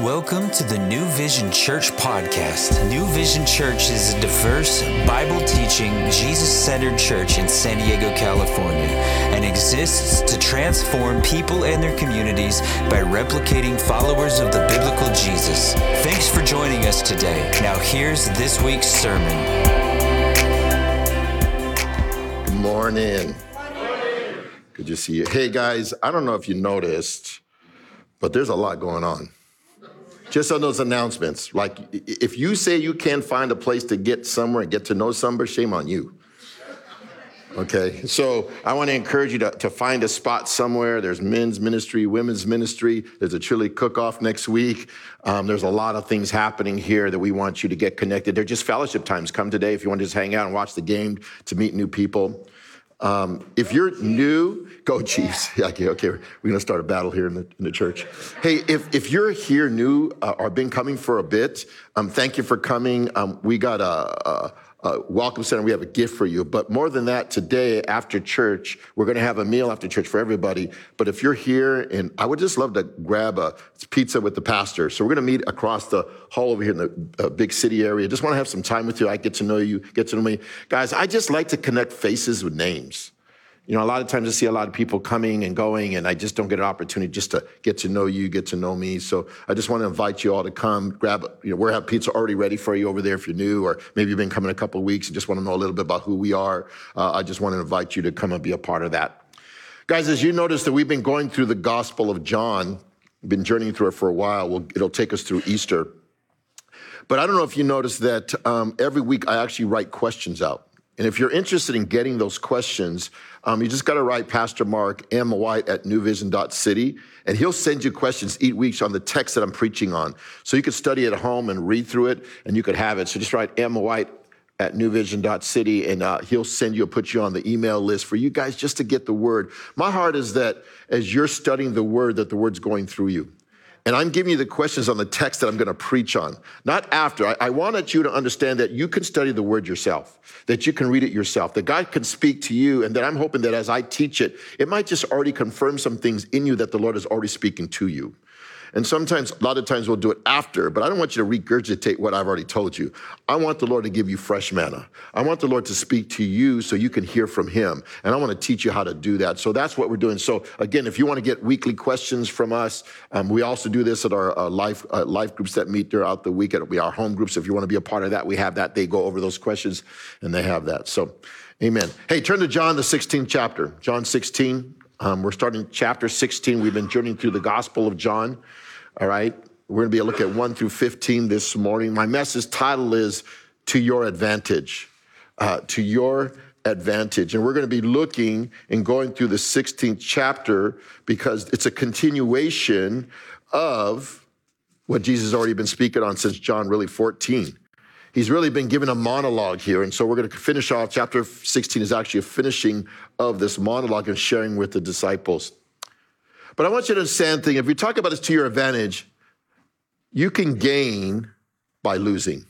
Welcome to the New Vision Church podcast. New Vision Church is a diverse, Bible teaching, Jesus centered church in San Diego, California, and exists to transform people and their communities by replicating followers of the biblical Jesus. Thanks for joining us today. Now, here's this week's sermon. Good morning. Good to see you. Hey guys, I don't know if you noticed, but there's a lot going on. Just on those announcements, like if you say you can't find a place to get somewhere and get to know somebody, shame on you. Okay, so I want to encourage you to, to find a spot somewhere. There's men's ministry, women's ministry. There's a chili cook off next week. Um, there's a lot of things happening here that we want you to get connected. They're just fellowship times. Come today if you want to just hang out and watch the game to meet new people. Um, if you're new, go Chiefs. okay, okay, we're gonna start a battle here in the, in the church. Hey, if, if you're here new uh, or been coming for a bit, um, thank you for coming. Um, we got a, a uh, Welcome Center, we have a gift for you. But more than that, today after church, we're going to have a meal after church for everybody. But if you're here, and I would just love to grab a pizza with the pastor. So we're going to meet across the hall over here in the uh, big city area. Just want to have some time with you. I get to know you, get to know me. Guys, I just like to connect faces with names. You know, a lot of times I see a lot of people coming and going, and I just don't get an opportunity just to get to know you, get to know me. So I just want to invite you all to come, grab, you know, we have pizza already ready for you over there if you're new, or maybe you've been coming a couple weeks and just want to know a little bit about who we are. Uh, I just want to invite you to come and be a part of that. Guys, as you notice that we've been going through the Gospel of John, been journeying through it for a while. We'll, it'll take us through Easter. But I don't know if you noticed that um, every week I actually write questions out. And if you're interested in getting those questions, um, you just got to write Pastor Mark M. White at newvision.city, and he'll send you questions each week on the text that I'm preaching on. So you can study at home and read through it, and you could have it. So just write M. White at newvision.city, and uh, he'll send you, put you on the email list for you guys just to get the word. My heart is that as you're studying the word, that the word's going through you. And I'm giving you the questions on the text that I'm going to preach on, not after. I, I, wanted you to understand that you can study the word yourself, that you can read it yourself, that God can speak to you, and that I'm hoping that as I teach it, it might just already confirm some things in you that the Lord is already speaking to you. And sometimes, a lot of times we'll do it after, but I don't want you to regurgitate what I've already told you. I want the Lord to give you fresh manna. I want the Lord to speak to you so you can hear from Him. And I want to teach you how to do that. So that's what we're doing. So again, if you want to get weekly questions from us, um, we also do this at our uh, life, uh, life groups that meet throughout the week. At our home groups, if you want to be a part of that, we have that. They go over those questions and they have that. So, amen. Hey, turn to John, the 16th chapter. John 16. Um, we're starting chapter 16. We've been journeying through the Gospel of John. All right. We're going to be to look at 1 through 15 this morning. My message title is To Your Advantage. Uh, to Your Advantage. And we're going to be looking and going through the 16th chapter because it's a continuation of what Jesus has already been speaking on since John really 14. He's really been given a monologue here. And so we're going to finish off. Chapter 16 is actually a finishing of this monologue and sharing with the disciples. But I want you to understand thing. If you talk about this to your advantage, you can gain by losing.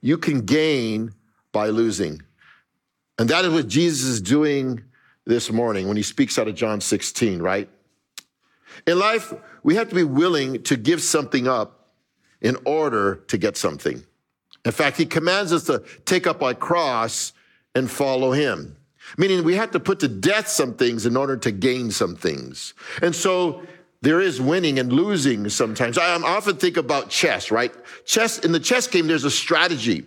You can gain by losing. And that is what Jesus is doing this morning when he speaks out of John 16, right? In life, we have to be willing to give something up in order to get something. In fact, he commands us to take up our cross and follow him. Meaning we have to put to death some things in order to gain some things. And so there is winning and losing sometimes. Um, I often think about chess, right? Chess, in the chess game, there's a strategy.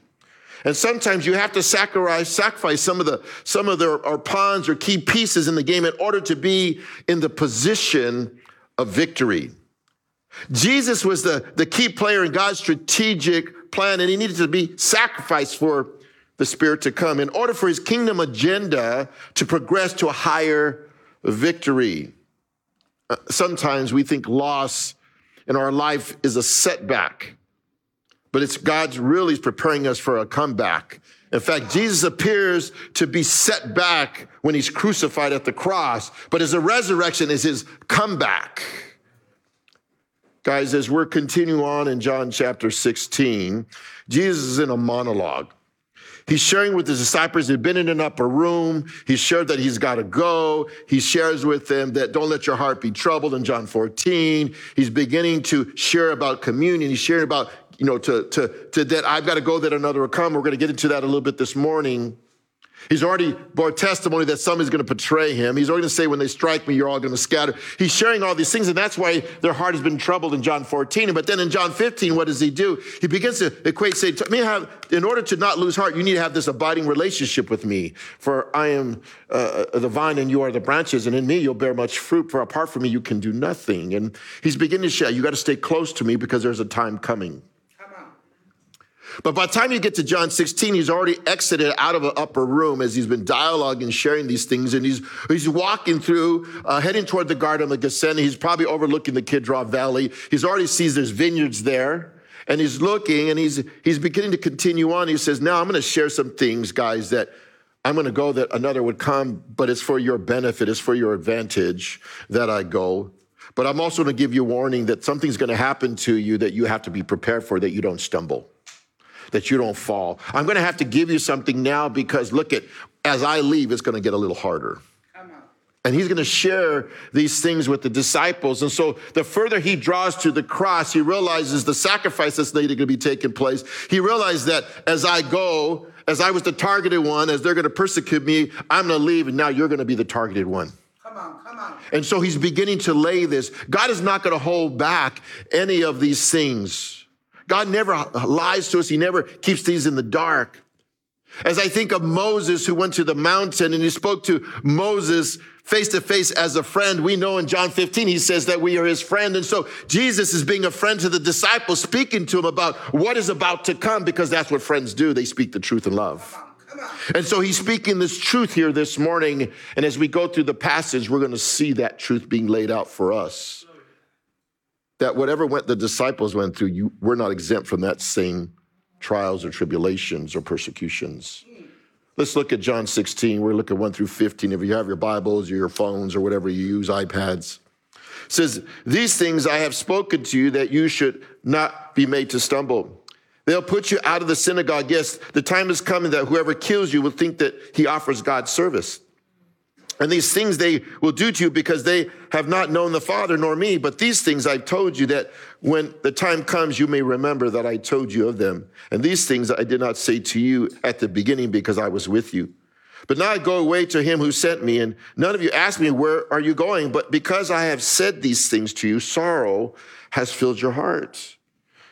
And sometimes you have to sacrifice, sacrifice some of the, some of the, our pawns or key pieces in the game in order to be in the position of victory. Jesus was the, the key player in God's strategic plan, and he needed to be sacrificed for the Spirit to come in order for his kingdom agenda to progress to a higher victory. Uh, sometimes we think loss in our life is a setback, but it's God's really preparing us for a comeback. In fact, Jesus appears to be set back when he's crucified at the cross, but his resurrection is his comeback. Guys, as we're continuing on in John chapter 16, Jesus is in a monologue. He's sharing with his disciples. They've been in an upper room. He's shared that he's got to go. He shares with them that don't let your heart be troubled in John 14. He's beginning to share about communion. He's sharing about, you know, to, to, to that I've got to go that another will come. We're going to get into that a little bit this morning. He's already bore testimony that somebody's going to betray him. He's already going to say, when they strike me, you're all going to scatter. He's sharing all these things, and that's why their heart has been troubled in John 14. But then in John 15, what does he do? He begins to equate, say, in order to not lose heart, you need to have this abiding relationship with me. For I am uh, the vine and you are the branches, and in me you'll bear much fruit. For apart from me, you can do nothing. And he's beginning to share, you got to stay close to me because there's a time coming. But by the time you get to John 16, he's already exited out of an upper room as he's been dialoguing, and sharing these things, and he's he's walking through, uh, heading toward the Garden of Gethsemane. He's probably overlooking the Kidron Valley. He's already sees there's vineyards there, and he's looking, and he's he's beginning to continue on. He says, "Now I'm going to share some things, guys, that." I'm going to go that another would come, but it's for your benefit, it's for your advantage that I go. But I'm also going to give you warning that something's going to happen to you that you have to be prepared for, that you don't stumble that you don't fall. I'm going to have to give you something now because look at, as I leave, it's going to get a little harder. And he's going to share these things with the disciples. And so the further he draws to the cross, he realizes the sacrifice that's needed to be taking place. He realized that as I go, as I was the targeted one, as they're going to persecute me, I'm going to leave, and now you're going to be the targeted one. Come on, come on. And so he's beginning to lay this. God is not going to hold back any of these things. God never lies to us. He never keeps things in the dark. As I think of Moses who went to the mountain and he spoke to Moses face to face as a friend, we know in John 15, he says that we are his friend. And so Jesus is being a friend to the disciples, speaking to him about what is about to come because that's what friends do. They speak the truth in love. And so he's speaking this truth here this morning. And as we go through the passage, we're going to see that truth being laid out for us that whatever went the disciples went through, you we're not exempt from that same trials or tribulations or persecutions. Let's look at John 16. We're looking 1 through 15. If you have your Bibles or your phones or whatever you use, iPads. It says, These things I have spoken to you that you should not be made to stumble. They'll put you out of the synagogue. Yes, the time is coming that whoever kills you will think that he offers God service. And these things they will do to you because they have not known the Father nor me. But these things I've told you that when the time comes, you may remember that I told you of them. And these things I did not say to you at the beginning because I was with you. But now I go away to him who sent me, and none of you ask me, Where are you going? But because I have said these things to you, sorrow has filled your heart.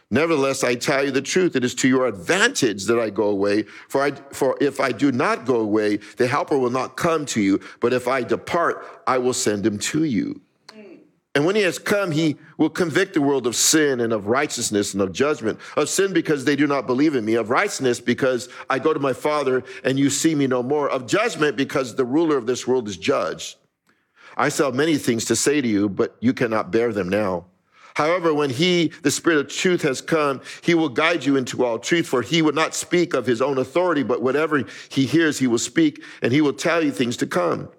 Nevertheless, I tell you the truth, it is to your advantage that I go away. For, I, for if I do not go away, the helper will not come to you. But if I depart, I will send him to you. And when he has come, he will convict the world of sin and of righteousness and of judgment. Of sin because they do not believe in me. Of righteousness because I go to my Father and you see me no more. Of judgment because the ruler of this world is judged. I still have many things to say to you, but you cannot bear them now. However, when he, the spirit of truth has come, he will guide you into all truth, for he would not speak of his own authority, but whatever he hears, he will speak, and he will tell you things to come.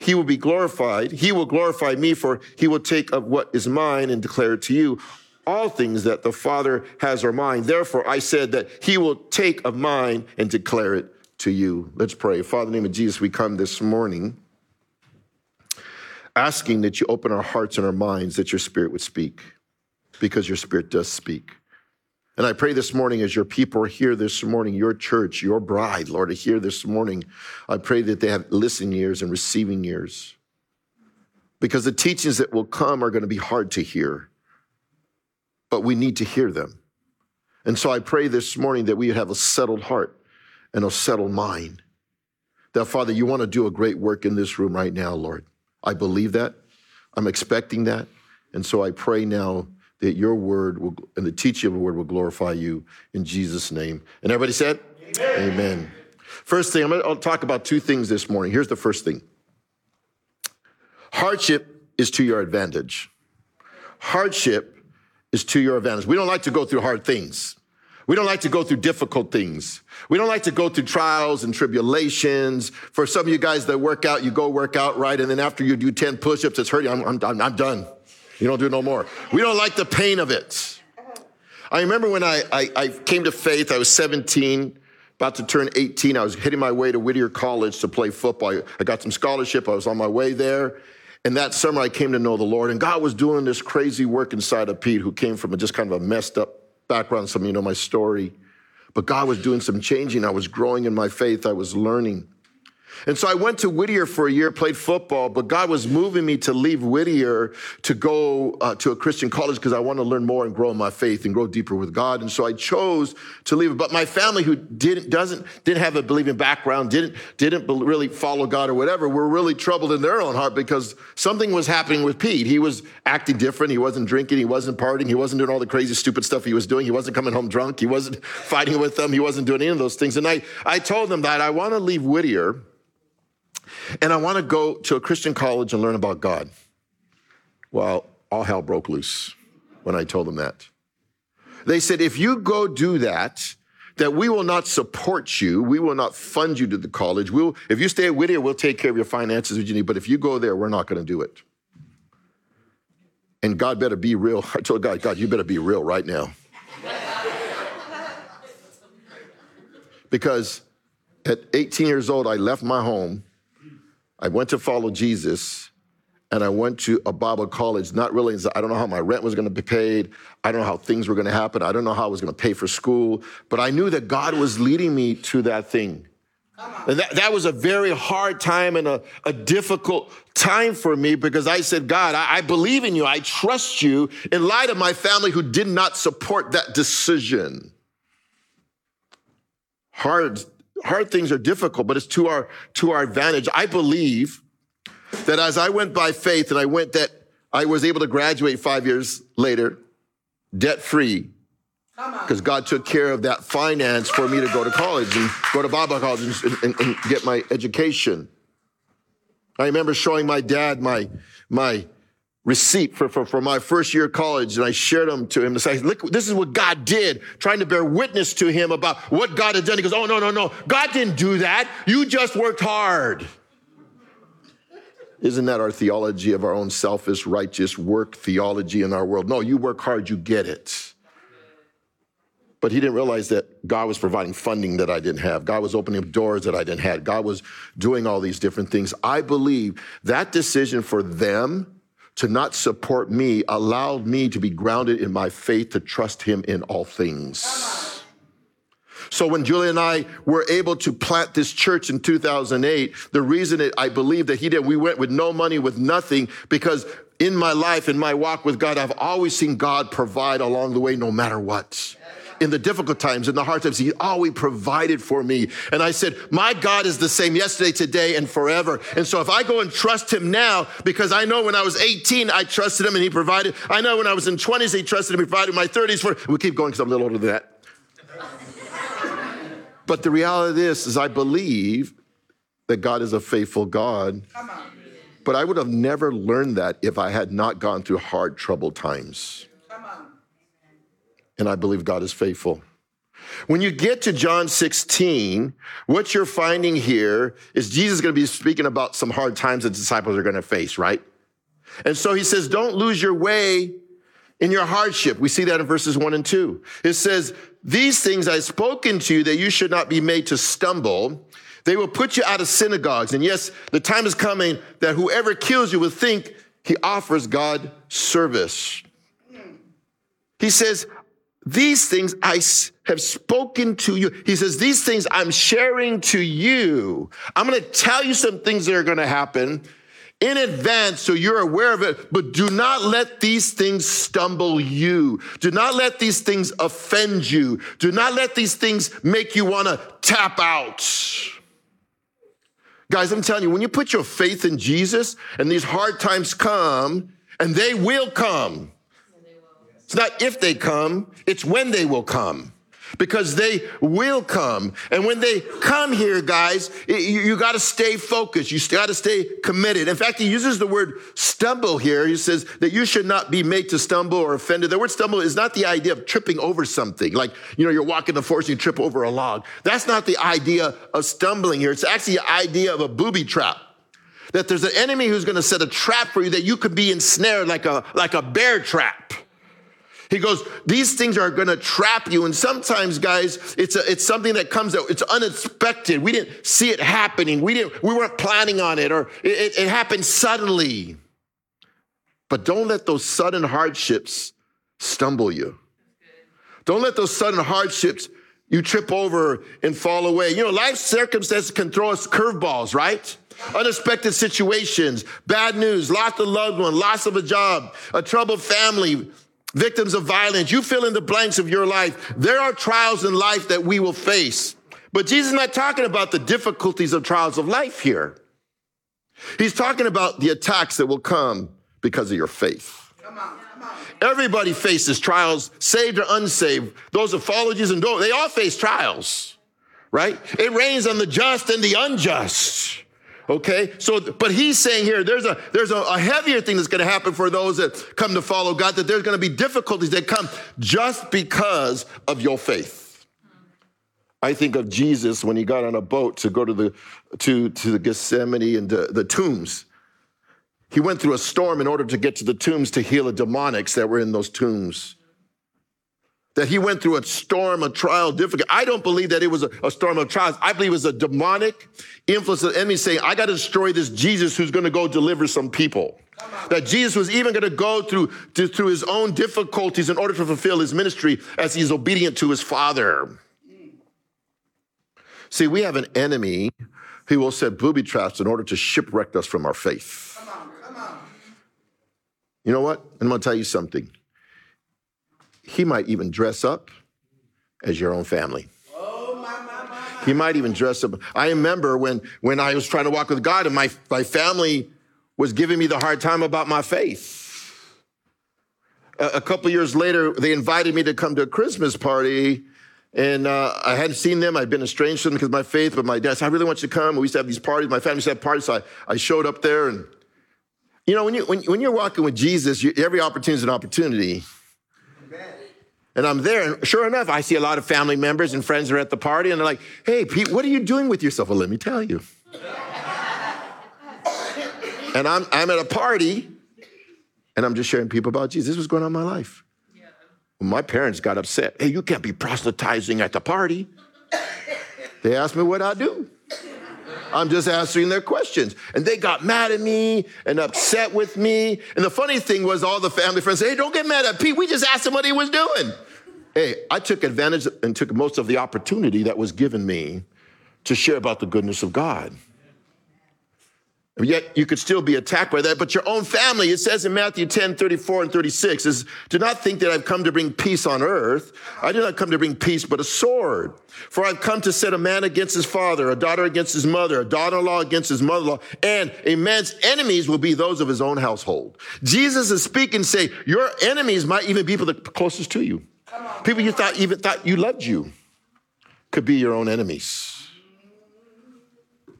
He will be glorified. He will glorify me, for he will take of what is mine and declare it to you. All things that the Father has are mine. Therefore, I said that he will take of mine and declare it to you. Let's pray. Father, in the name of Jesus, we come this morning asking that you open our hearts and our minds that your spirit would speak, because your spirit does speak. And I pray this morning as your people are here this morning, your church, your bride, Lord, are here this morning. I pray that they have listening ears and receiving ears. Because the teachings that will come are going to be hard to hear, but we need to hear them. And so I pray this morning that we have a settled heart and a settled mind. That, Father, you want to do a great work in this room right now, Lord. I believe that. I'm expecting that. And so I pray now that your word will, and the teaching of the word will glorify you in Jesus' name. And everybody said, Amen. Amen. First thing, I'm going to talk about two things this morning. Here's the first thing hardship is to your advantage. Hardship is to your advantage. We don't like to go through hard things. We don't like to go through difficult things. We don't like to go through trials and tribulations. For some of you guys that work out, you go work out, right? And then after you do 10 push ups, it's hurting. I'm, I'm, I'm done. You don't do no more. We don't like the pain of it. I remember when I, I, I came to faith, I was 17, about to turn 18. I was heading my way to Whittier College to play football. I got some scholarship. I was on my way there. And that summer, I came to know the Lord. And God was doing this crazy work inside of Pete, who came from a, just kind of a messed up background. Some you know my story. But God was doing some changing. I was growing in my faith. I was learning. And so I went to Whittier for a year, played football, but God was moving me to leave Whittier to go uh, to a Christian college because I want to learn more and grow in my faith and grow deeper with God. And so I chose to leave. But my family, who didn't doesn't didn't have a believing background, didn't didn't really follow God or whatever, were really troubled in their own heart because something was happening with Pete. He was acting different. He wasn't drinking. He wasn't partying. He wasn't doing all the crazy, stupid stuff he was doing. He wasn't coming home drunk. He wasn't fighting with them. He wasn't doing any of those things. And I I told them that I want to leave Whittier and I want to go to a Christian college and learn about God. Well, all hell broke loose when I told them that. They said, if you go do that, that we will not support you. We will not fund you to the college. We'll, if you stay at Whittier, we'll take care of your finances, Virginia. But if you go there, we're not going to do it. And God better be real. I told God, God, you better be real right now. because at 18 years old, I left my home I went to follow Jesus and I went to a Bible college, not really, I don't know how my rent was going to be paid. I don't know how things were going to happen. I don't know how I was going to pay for school, but I knew that God was leading me to that thing. And that, that was a very hard time and a, a difficult time for me because I said, God, I, I believe in you. I trust you in light of my family who did not support that decision. Hard hard things are difficult, but it's to our, to our advantage. I believe that as I went by faith and I went that I was able to graduate five years later, debt free, because God took care of that finance for me to go to college and go to Bible college and, and, and get my education. I remember showing my dad my, my receipt for, for, for my first year of college and I shared them to him to say, look, this is what God did, trying to bear witness to him about what God had done. He goes, oh, no, no, no. God didn't do that. You just worked hard. Isn't that our theology of our own selfish, righteous work theology in our world? No, you work hard, you get it. But he didn't realize that God was providing funding that I didn't have. God was opening up doors that I didn't have. God was doing all these different things. I believe that decision for them to not support me allowed me to be grounded in my faith to trust him in all things. So when Julie and I were able to plant this church in 2008, the reason it, I believe that he did, we went with no money, with nothing, because in my life, in my walk with God, I've always seen God provide along the way, no matter what in the difficult times, in the hard times. He always provided for me. And I said, My God is the same yesterday, today, and forever. And so if I go and trust him now, because I know when I was 18, I trusted him and he provided. I know when I was in 20s, he trusted him, he provided my 30s for. We keep going because I'm a little older than that. but the reality is, is I believe that God is a faithful God. But I would have never learned that if I had not gone through hard, troubled times and I believe God is faithful. When you get to John 16, what you're finding here is Jesus is going to be speaking about some hard times the disciples are going to face, right? And so he says, don't lose your way in your hardship. We see that in verses one and two. It says, these things I've spoken to you that you should not be made to stumble. They will put you out of synagogues. And yes, the time is coming that whoever kills you will think he offers God service. He says, these things I have spoken to you. He says, these things I'm sharing to you. I'm going to tell you some things that are going to happen in advance so you're aware of it, but do not let these things stumble you. Do not let these things offend you. Do not let these things make you want to tap out. Guys, I'm telling you, when you put your faith in Jesus and these hard times come, and they will come, it's not if they come, it's when they will come. Because they will come. And when they come here, guys, you, you got to stay focused. You got to stay committed. In fact, he uses the word stumble here. He says that you should not be made to stumble or offended. The word stumble is not the idea of tripping over something. Like, you know, you're walking the forest and you trip over a log. That's not the idea of stumbling here. It's actually the idea of a booby trap that there's an enemy who's going to set a trap for you that you could be ensnared like a like a bear trap He goes, these things are going to trap you. And sometimes, guys, it's a, it's something that comes out. It's unexpected. We didn't see it happening. We didn't, we weren't planning on it or it, it happened suddenly. But don't let those sudden hardships stumble you. Don't let those sudden hardships you trip over and fall away. You know, life circumstances can throw us curveballs, right? Unexpected situations, bad news, loss of a loved one, loss of a job, a troubled family, victims of violence. You fill in the blanks of your life. There are trials in life that we will face. But Jesus is not talking about the difficulties of trials of life here. He's talking about the attacks that will come because of your faith. Everybody faces trials, saved or unsaved. Those that follow Jesus and don't, they all face trials, right? It rains on the just and the unjust. Okay, so but he's saying here there's a there's a, a heavier thing that's going to happen for those that come to follow God. That there's going to be difficulties that come just because of your faith. I think of Jesus when he got on a boat to go to the to to the Gethsemane and the, the tombs. He went through a storm in order to get to the tombs to heal the demonics that were in those tombs that he went through a storm, a trial, difficult. I don't believe that it was a, a storm of trials. I believe it was a demonic influence of the enemy saying, I got to destroy this Jesus who's going to go deliver some people. That Jesus was even going to go through, to, through his own difficulties in order to fulfill his ministry as he's obedient to his father. See, we have an enemy who will set booby traps in order to shipwreck us from our faith. Come on, come on. You know what? I'm going to tell you something he might even dress up as your own family. He might even dress up. I remember when, when I was trying to walk with God and my, my family was giving me the hard time about my faith. A, couple years later, they invited me to come to a Christmas party and uh, I hadn't seen them. I'd been estranged from them because of my faith, but my dad said, I really want you to come. we used to have these parties. My family used to have parties. So I, I showed up there. And, you know, when, you, when, when you're walking with Jesus, you, every opportunity is an opportunity. And I'm there, and sure enough, I see a lot of family members and friends are at the party, and they're like, hey, Pete, what are you doing with yourself? Well, let me tell you. and I'm, I'm at a party, and I'm just sharing people about Jesus. This was going on in my life. Yeah. Well, my parents got upset. Hey, you can't be proselytizing at the party. they asked me what I do. I'm just answering their questions. And they got mad at me and upset with me. And the funny thing was, all the family friends said, Hey, don't get mad at Pete. We just asked him what he was doing. Hey, I took advantage and took most of the opportunity that was given me to share about the goodness of God. And Yet you could still be attacked by that, but your own family, it says in Matthew 10, 34 and 36, is do not think that I've come to bring peace on earth. I do not come to bring peace, but a sword. For I've come to set a man against his father, a daughter against his mother, a daughter-in-law against his mother-in-law, and a man's enemies will be those of his own household. Jesus is speaking, say, your enemies might even be that closest to you. People you thought even thought you loved you could be your own enemies.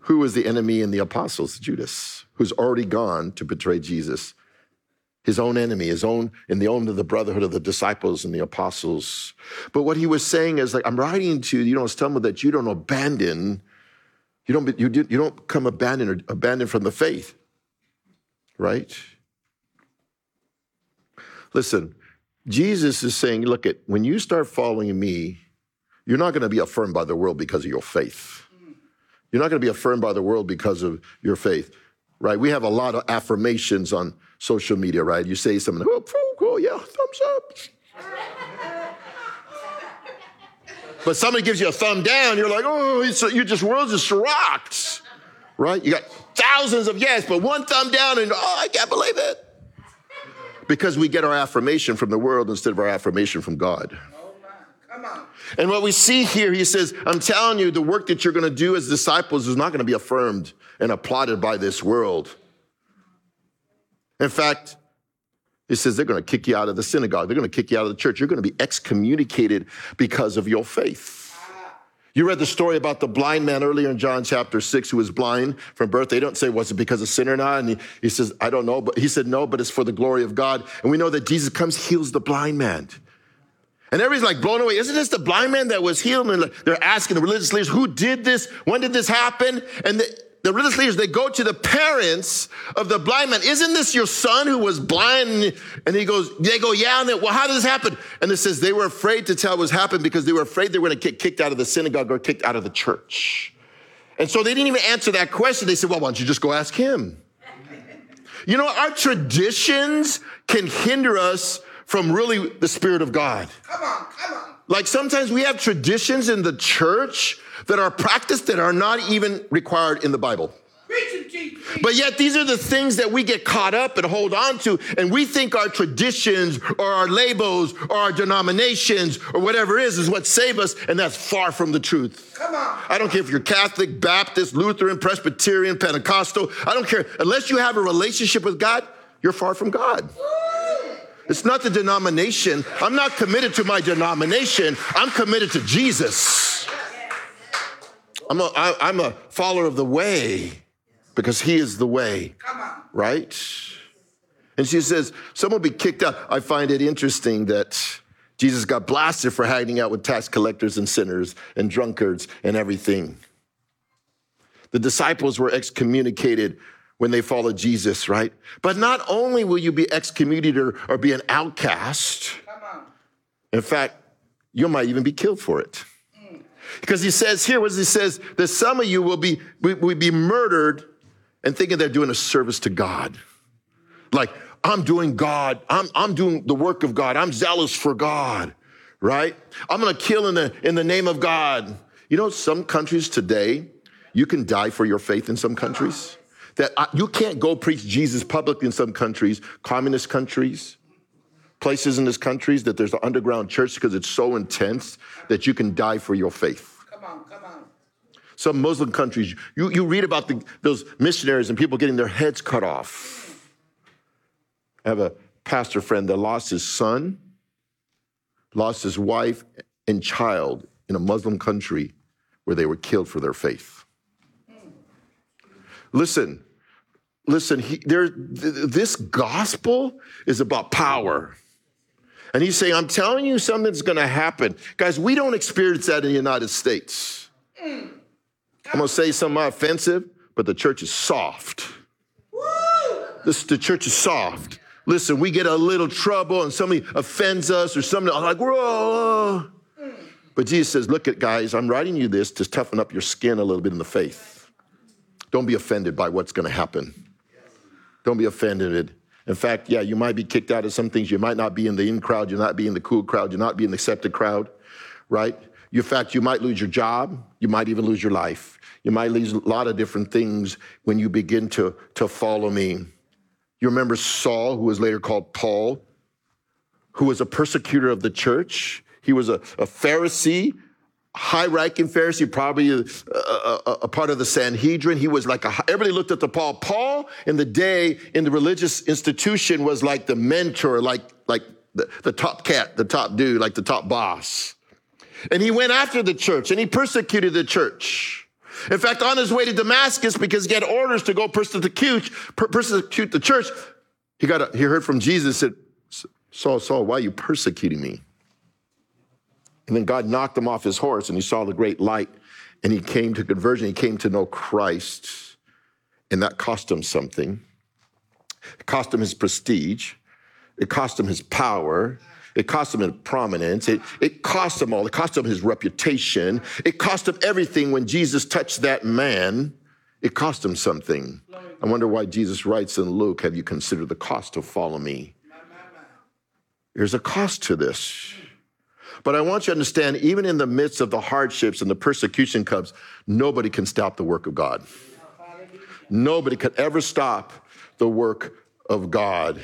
Who was the enemy in the apostles? Judas, who's already gone to betray Jesus. His own enemy, his own, in the own of the brotherhood of the disciples and the apostles. But what he was saying is like, I'm writing to you, you don't stumble that you don't abandon, you don't, you, you don't come abandoned or abandoned from the faith, right? Listen, Jesus is saying, look at when you start following me, you're not going to be affirmed by the world because of your faith. You're not going to be affirmed by the world because of your faith, right? We have a lot of affirmations on social media, right? You say something, oh, oh yeah, thumbs up. but somebody gives you a thumb down, you're like, oh, you just world just rocked, right? You got thousands of yes, but one thumb down, and oh, I can't believe it. Because we get our affirmation from the world instead of our affirmation from God. And what we see here, he says, I'm telling you, the work that you're going to do as disciples is not going to be affirmed and applauded by this world. In fact, he says they're going to kick you out of the synagogue. They're going to kick you out of the church. You're going to be excommunicated because of your faith. You read the story about the blind man earlier in John chapter six who was blind from birth. They don't say, was it because of sin or not? And he, he says, I don't know. But he said, no, but it's for the glory of God. And we know that Jesus comes, heals the blind man. And everybody's like blown away. Isn't this the blind man that was healed? And they're asking the religious leaders, who did this? When did this happen? And the, the religious leaders, they go to the parents of the blind man. Isn't this your son who was blind? And he goes, they go, yeah. And they, well, how did this happen? And it says they were afraid to tell what happened because they were afraid they were going to get kicked out of the synagogue or kicked out of the church. And so they didn't even answer that question. They said, well, why don't you just go ask him? You know, our traditions can hinder us from really the Spirit of God. Come on, come on. Like sometimes we have traditions in the church that are practiced that are not even required in the Bible. But yet, these are the things that we get caught up and hold on to, and we think our traditions or our labels or our denominations or whatever it is is what save us, and that's far from the truth. Come on. I don't care if you're Catholic, Baptist, Lutheran, Presbyterian, Pentecostal. I don't care. Unless you have a relationship with God, you're far from God. It's not the denomination. I'm not committed to my denomination. I'm committed to Jesus. I'm a, I, I'm a follower of the way because he is the way. Right? And she says, someone will be kicked out. I find it interesting that Jesus got blasted for hanging out with tax collectors and sinners and drunkards and everything. The disciples were excommunicated when they followed Jesus, right? But not only will you be excommunicated or, or be an outcast, in fact, you might even be killed for it. Because he says here, what he says, that some of you will be, will be murdered and thinking they're doing a service to God. Like, I'm doing God, I'm, I'm doing the work of God, I'm zealous for God, right? I'm gonna kill in the, in the name of God. You know, some countries today, you can die for your faith in some countries. That I, you can't go preach Jesus publicly in some countries, communist countries, places in this countries that there's an underground church because it's so intense that you can die for your faith. Come on, come on. Some Muslim countries, you, you read about the, those missionaries and people getting their heads cut off. I have a pastor friend that lost his son, lost his wife and child in a Muslim country where they were killed for their faith. Listen, listen, he, there, th- this gospel is about power. And he's saying, I'm telling you something's gonna happen. Guys, we don't experience that in the United States. I'm gonna say something offensive, but the church is soft. This, the church is soft. Listen, we get a little trouble and somebody offends us or something, I'm like, whoa. But Jesus says, look at guys, I'm writing you this to toughen up your skin a little bit in the faith. Don't be offended by what's gonna happen. Don't be offended. In fact, yeah, you might be kicked out of some things. You might not be in the in crowd. You're not be in the cool crowd. You're not be in the accepted crowd, right? In fact, you might lose your job. You might even lose your life. You might lose a lot of different things when you begin to, to follow me. You remember Saul, who was later called Paul, who was a persecutor of the church. He was a, a Pharisee, high ranking Pharisee, probably a, a, a, part of the Sanhedrin. He was like a, everybody looked up to Paul. Paul in the day in the religious institution was like the mentor, like, like the, the top cat, the top dude, like the top boss. And he went after the church and he persecuted the church. In fact, on his way to Damascus, because he had orders to go persecute, persecute the church, he got a, he heard from Jesus said, Saul, Saul, why are you persecuting me? And then God knocked him off his horse and he saw the great light and he came to conversion. He came to know Christ and that cost him something. It cost him his prestige. It cost him his power. It cost him his prominence. It, it cost him all. It cost him his reputation. It cost him everything when Jesus touched that man. It cost him something. I wonder why Jesus writes in Luke, Have you considered the cost to follow me? There's a cost to this. But I want you to understand, even in the midst of the hardships and the persecution comes, nobody can stop the work of God. Nobody could ever stop the work of God.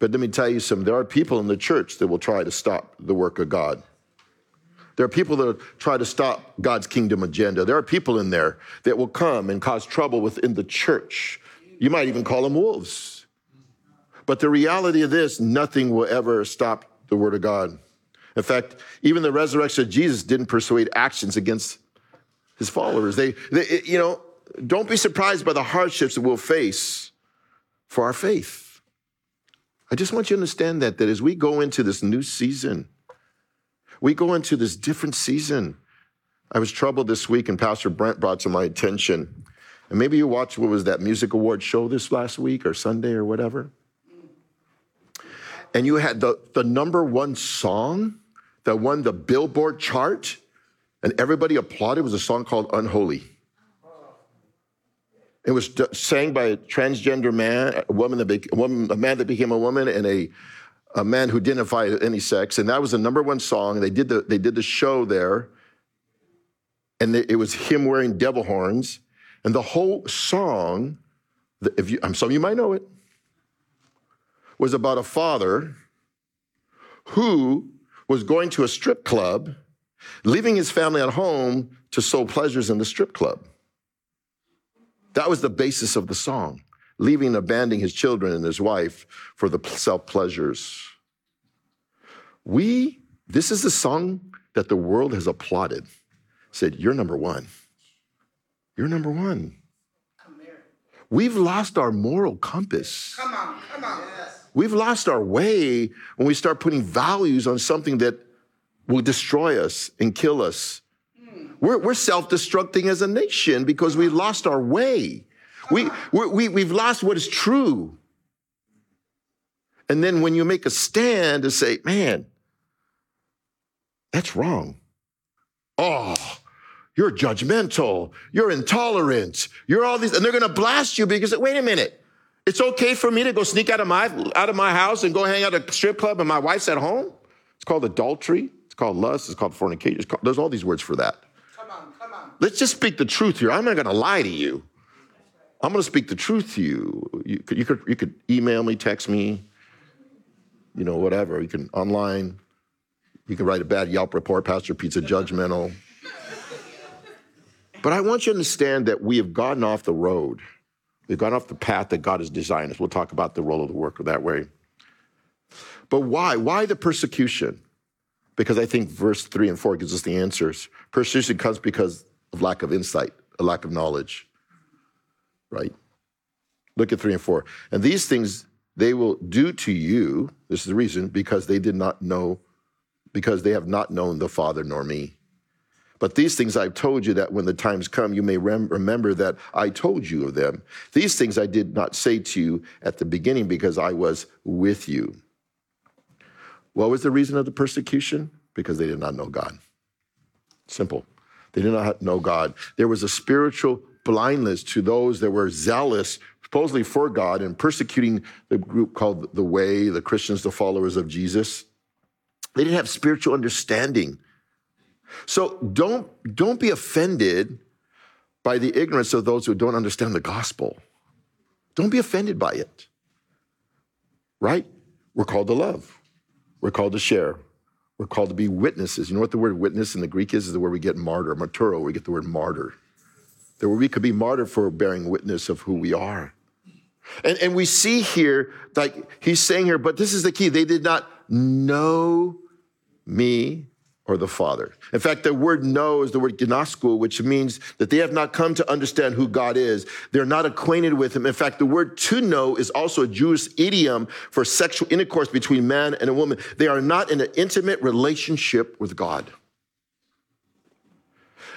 But let me tell you something there are people in the church that will try to stop the work of God. There are people that try to stop God's kingdom agenda. There are people in there that will come and cause trouble within the church. You might even call them wolves. But the reality of this, nothing will ever stop the word of God. In fact, even the resurrection of Jesus didn't persuade actions against his followers. They, they you know, don't be surprised by the hardships that we'll face for our faith. I just want you to understand that, that as we go into this new season, we go into this different season. I was troubled this week, and Pastor Brent brought to my attention. And maybe you watched what was that music award show this last week or Sunday or whatever. And you had the, the number one song that won the Billboard chart, and everybody applauded. Was a song called Unholy. It was sang by a transgender man, a woman that became, a, woman, a man that became a woman, and a, a man who didn't identified any sex, and that was the number one song. They did the they did the show there, and it was him wearing devil horns, and the whole song, if you, some of you might know it, was about a father who was going to a strip club, leaving his family at home to sow pleasures in the strip club. That was the basis of the song, leaving and abandoning his children and his wife for the self pleasures. We, this is the song that the world has applauded, said, You're number one. You're number one. We've lost our moral compass. Come on, come on. We've lost our way when we start putting values on something that will destroy us and kill us we're, we're self destructing as a nation because we lost our way. We, we, we've lost what is true. And then when you make a stand to say, man, that's wrong. Oh, you're judgmental. You're intolerant. You're all these, and they're going to blast you because, wait a minute. It's okay for me to go sneak out of my out of my house and go hang out at a strip club and my wife's at home. It's called adultery. It's called lust. It's called fornication. It's called, there's all these words for that. Come on, come on. Let's just speak the truth here. I'm not going to lie to you. I'm going to speak the truth to you. You could, you could, you could email me, text me, you know, whatever. You can online. You can write a bad Yelp report, Pastor Pizza, judgmental. But I want you to understand that we have gotten off the road. We've gone off the path that God has designed us. We'll talk about the role of the worker that way. But why? Why the persecution? Because I think verse three and four gives us the answers. Persecution comes because of lack of insight, a lack of knowledge, right? Look at three and four. And these things they will do to you, this is the reason, because they did not know, because they have not known the Father nor me. But these things I've told you that when the times come, you may rem- remember that I told you of them. These things I did not say to you at the beginning because I was with you. What was the reason of the persecution? Because they did not know God. Simple. They did not know God. There was a spiritual blindness to those that were zealous, supposedly for God, and persecuting the group called the Way, the Christians, the followers of Jesus. They didn't have spiritual understanding. So don't, don't be offended by the ignorance of those who don't understand the gospel. Don't be offended by it. Right? We're called to love. We're called to share. We're called to be witnesses. You know what the word witness in the Greek is? Is the word we get martyr, martyro, we get the word martyr. That we could be martyred for bearing witness of who we are. And, and we see here, like he's saying here, but this is the key. They did not know me or the Father. In fact, the word know is the word ginosko, which means that they have not come to understand who God is. They're not acquainted with him. In fact, the word to know is also a Jewish idiom for sexual intercourse between man and a woman. They are not in an intimate relationship with God.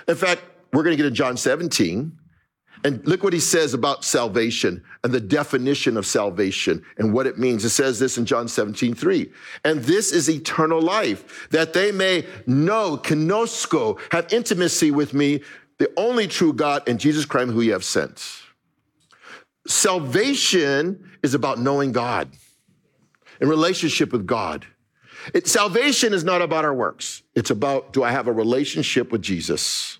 In fact, we're going to get to John 17. And look what he says about salvation and the definition of salvation and what it means. It says this in John 17, 3. And this is eternal life, that they may know, ginosko, have intimacy with me, the only true God and Jesus Christ who you have sent. Salvation is about knowing God in relationship with God. It, salvation is not about our works. It's about do I have a relationship with Jesus?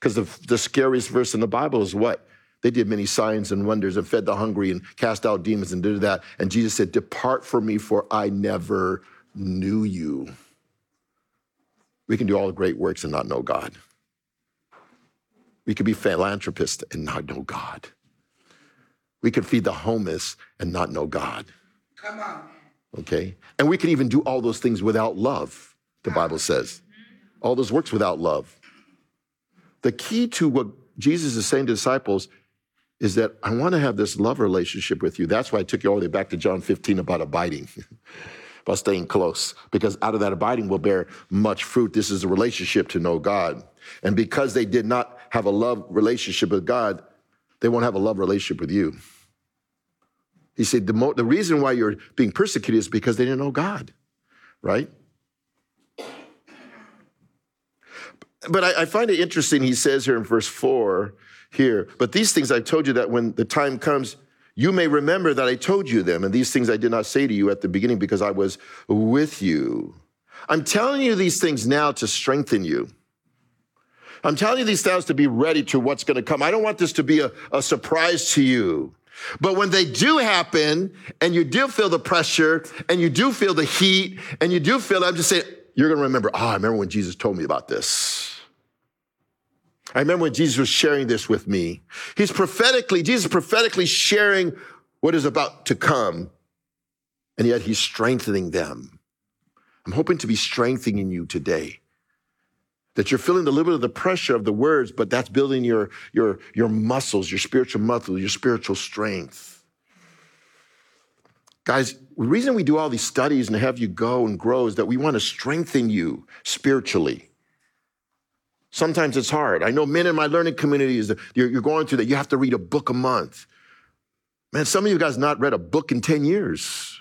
Because the, the scariest verse in the Bible is what? They did many signs and wonders and fed the hungry and cast out demons and did that. And Jesus said, Depart from me, for I never knew you. We can do all the great works and not know God. We can be philanthropists and not know God. We can feed the homeless and not know God. Come on. Okay? And we can even do all those things without love, the Bible says. All those works without love. The key to what Jesus is saying to disciples is that I want to have this love relationship with you. That's why I took you all the way back to John 15 about abiding. about staying close, because out of that abiding will bear much fruit. This is a relationship to know God. And because they did not have a love relationship with God, they won't have a love relationship with you. He said, the, mo- the reason why you're being persecuted is because they didn't know God, right? But I, I find it interesting, he says here in verse 4 here, but these things I've told you that when the time comes, you may remember that I told you them, and these things I did not say to you at the beginning because I was with you. I'm telling you these things now to strengthen you. I'm telling you these things to be ready to what's going to come. I don't want this to be a, a surprise to you. But when they do happen and you do feel the pressure and you do feel the heat and you do feel, I'm just saying, you're going to remember, oh, I remember when Jesus told me about this. I remember when Jesus was sharing this with me. He's prophetically, Jesus is prophetically sharing what is about to come. And yet he's strengthening them. I'm hoping to be strengthening you today. That you're feeling a little bit of the pressure of the words, but that's building your, your, your muscles, your spiritual muscles, your spiritual strength. Guys, the reason we do all these studies and have you go and grow is that we want to strengthen you spiritually. Sometimes it's hard. I know men in my learning community is you're, you're going through that. You have to read a book a month. Man, some of you guys not read a book in 10 years.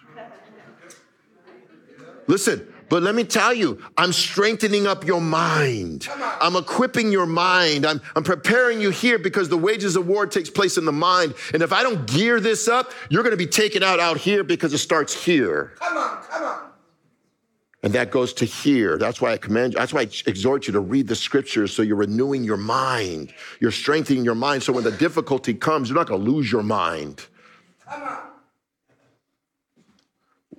Listen, but let me tell you, I'm strengthening up your mind. I'm equipping your mind. I'm, I'm preparing you here because the wages of war takes place in the mind. And if I don't gear this up, you're going to be taken out out here because it starts here. Come on, come on. And that goes to here. That's why I command you, that's why I exhort you to read the scriptures so you're renewing your mind. You're strengthening your mind so when the difficulty comes, you're not going to lose your mind. Come on.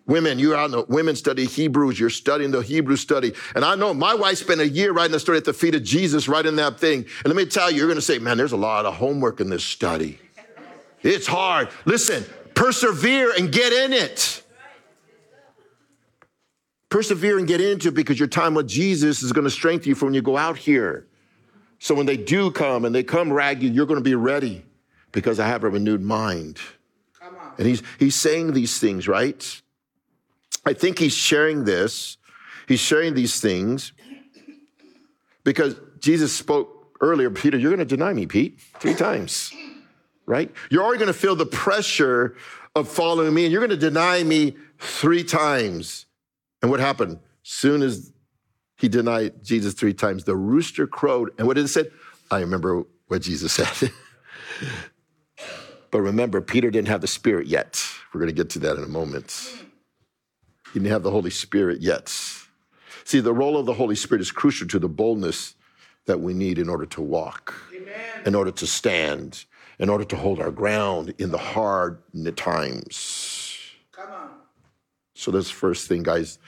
Women, you're out in the women study Hebrews, you're studying the Hebrew study. And I know my wife spent a year writing the story at the feet of Jesus, writing that thing. And let me tell you, you're going to say, man, there's a lot of homework in this study. It's hard. Listen, persevere and get in it. Persevere and get into it because your time with Jesus is going to strengthen you for when you go out here. So when they do come and they come ragged, you're going to be ready because I have a renewed mind. Come on. And he's, he's saying these things, right? I think he's sharing this. He's sharing these things because Jesus spoke earlier, Peter, you're going to deny me, Pete, three times, right? You're already going to feel the pressure of following me and you're going to deny me three times. And what happened? Soon as he denied Jesus three times, the rooster crowed. And what did it say? I remember what Jesus said. but remember, Peter didn't have the Spirit yet. We're going to get to that in a moment. He didn't have the Holy Spirit yet. See, the role of the Holy Spirit is crucial to the boldness that we need in order to walk, Amen. in order to stand, in order to hold our ground in the hard times. Come on. So that's the first thing, guys.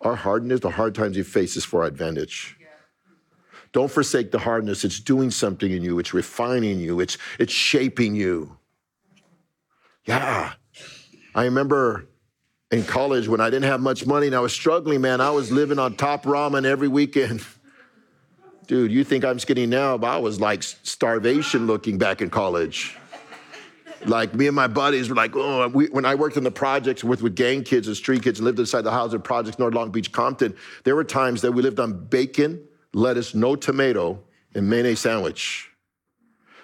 Our hardness, the hard times you face is for our advantage. Don't forsake the hardness. It's doing something in you. It's refining you. It's, it's shaping you. Yeah. I remember in college when I didn't have much money and I was struggling, man, I was living on top ramen every weekend. Dude, you think I'm skinny now, but I was like starvation looking back in college. Like me and my buddies were like, oh, we, when I worked in the projects with, gang kids and street kids and lived inside the housing projects, North Long Beach, Compton, there were times that we lived on bacon, lettuce, no tomato, and mayonnaise sandwich.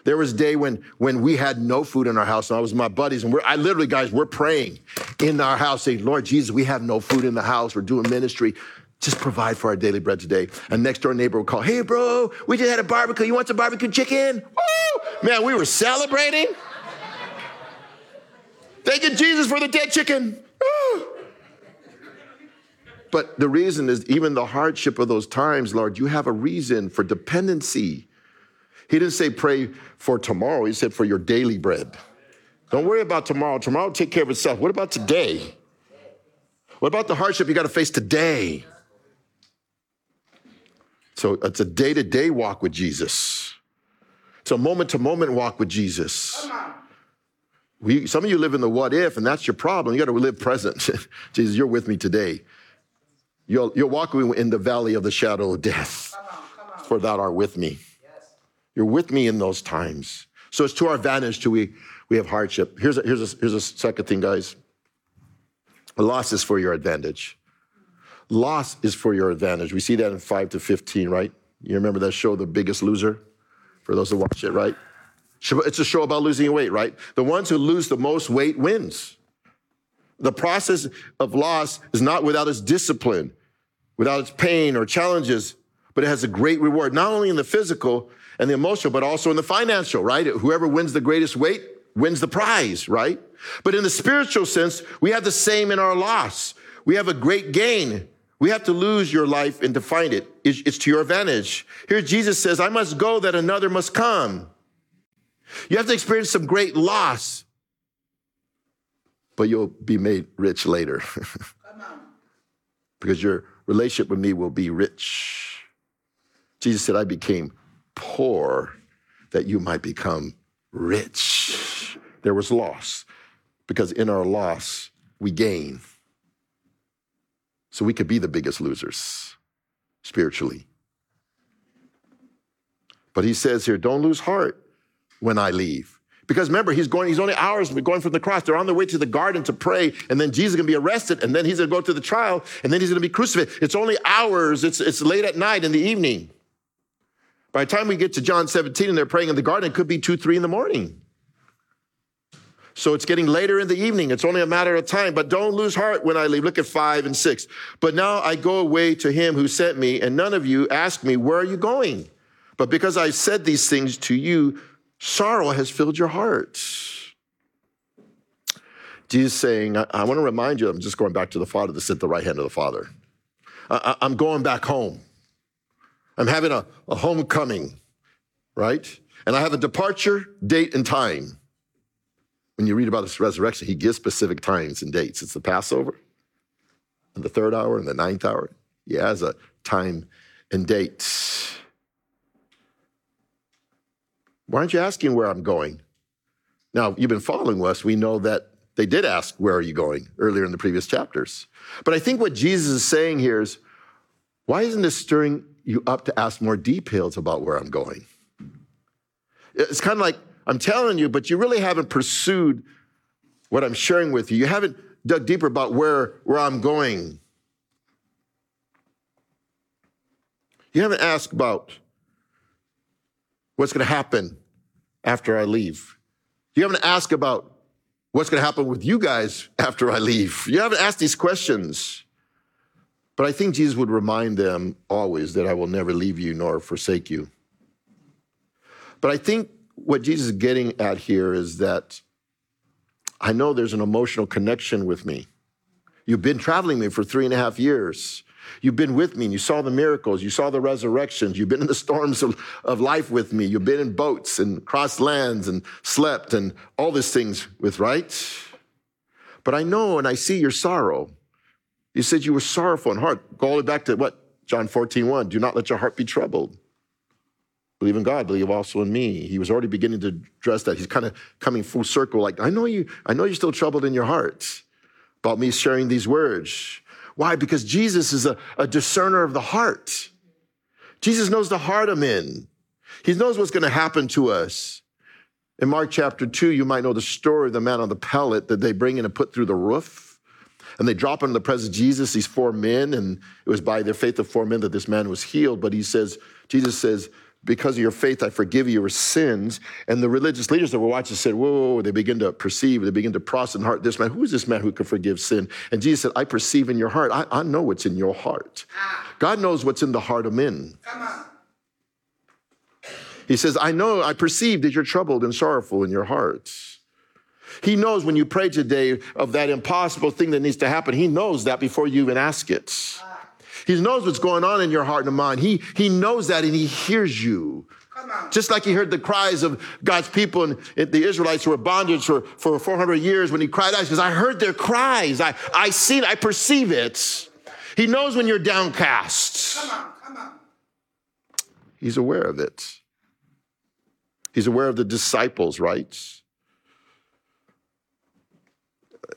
There was a day when, when we had no food in our house, and I was with my buddies, and we're, I literally, guys, we're praying in our house, saying, Lord Jesus, we have no food in the house. We're doing ministry. Just provide for our daily bread today. And next door neighbor would call, Hey, bro, we just had a barbecue. You want some barbecue chicken? Woo! Man, we were celebrating. Thank you, Jesus, for the dead chicken. Ah. But the reason is even the hardship of those times, Lord, you have a reason for dependency. He didn't say pray for tomorrow, he said for your daily bread. Don't worry about tomorrow. Tomorrow will take care of itself. What about today? What about the hardship you got to face today? So it's a day to day walk with Jesus. It's a moment to moment walk with Jesus. We, some of you live in the what if, and that's your problem. You got to live present. Jesus, you're with me today. You'll, you'll walk in the valley of the shadow of death, Come on. Come on. for thou art with me. Yes. You're with me in those times. So it's to our advantage till we, we have hardship. Here's a, here's, a, here's a second thing, guys. Loss is for your advantage. Loss is for your advantage. We see that in 5 to 15, right? You remember that show, The Biggest Loser? For those who watch it, right? It's a show about losing weight, right? The ones who lose the most weight wins. The process of loss is not without its discipline, without its pain or challenges, but it has a great reward, not only in the physical and the emotional, but also in the financial, right? Whoever wins the greatest weight wins the prize, right? But in the spiritual sense, we have the same in our loss. We have a great gain. We have to lose your life and to find it. It's to your advantage. Here Jesus says, I must go that another must come. You have to experience some great loss, but you'll be made rich later. because your relationship with me will be rich. Jesus said, I became poor that you might become rich. There was loss because in our loss, we gain. So we could be the biggest losers spiritually. But he says here, don't lose heart when I leave. Because remember, he's going, he's only hours going from the cross. They're on their way to the garden to pray, and then Jesus is gonna be arrested, and then he's gonna go to the trial, and then he's gonna be crucified. It's only hours, it's, it's late at night in the evening. By the time we get to John 17 and they're praying in the garden, it could be two, three in the morning. So it's getting later in the evening. It's only a matter of time, but don't lose heart when I leave. Look at five and six. But now I go away to him who sent me, and none of you ask me, Where are you going? But because I said these things to you, sorrow has filled your hearts. Jesus saying, I, I want to remind you, I'm just going back to the Father sit at the right hand of the Father. I, I'm going back home. I'm having a, a homecoming, right? And I have a departure date and time when you read about his resurrection, he gives specific times and dates. It's the Passover, and the third hour, and the ninth hour. He has a time and date. Why aren't you asking where I'm going? Now, you've been following us. We know that they did ask, Where are you going? earlier in the previous chapters. But I think what Jesus is saying here is, Why isn't this stirring you up to ask more details about where I'm going? It's kind of like, I'm telling you, but you really haven't pursued what I'm sharing with you. You haven't dug deeper about where, where I'm going. You haven't asked about what's going to happen after I leave. You haven't asked about what's going to happen with you guys after I leave. You haven't asked these questions. But I think Jesus would remind them always that I will never leave you nor forsake you. But I think what Jesus is getting at here is that I know there's an emotional connection with me. You've been traveling me for three and a half years. You've been with me and you saw the miracles, you saw the resurrections, you've been in the storms of, of life with me, you've been in boats and crossed lands and slept and all these things with, right? But I know and I see your sorrow. You said you were sorrowful in heart. Go all the way back to what? John 14, 1. Do not let your heart be troubled. Believe in God, believe also in me. He was already beginning to address that. He's kind of coming full circle, like, I know you, I know you're still troubled in your heart about me sharing these words. Why? Because Jesus is a, a discerner of the heart. Jesus knows the heart of men. He knows what's going to happen to us. In Mark chapter 2, you might know the story of the man on the pallet that they bring in and put through the roof. And they drop him in the presence of Jesus, these four men, and it was by their faith of four men that this man was healed. But he says, Jesus says, because of your faith, I forgive your sins. And the religious leaders that were watching said, whoa, whoa, whoa, they begin to perceive, they begin to process in heart this man. Who is this man who can forgive sin? And Jesus said, I perceive in your heart. I, I know what's in your heart. God knows what's in the heart of men. He says, I know, I perceive that you're troubled and sorrowful in your hearts. He knows when you pray today of that impossible thing that needs to happen. He knows that before you even ask it. He knows what's going on in your heart and mind. He, he knows that and he hears you. Just like he heard the cries of God's people and the Israelites who were bondage for, for 400 years when he cried out, he says, I heard their cries. I, I see it. I perceive it. He knows when you're downcast. Come on. Come on. He's aware of it. He's aware of the disciples, right?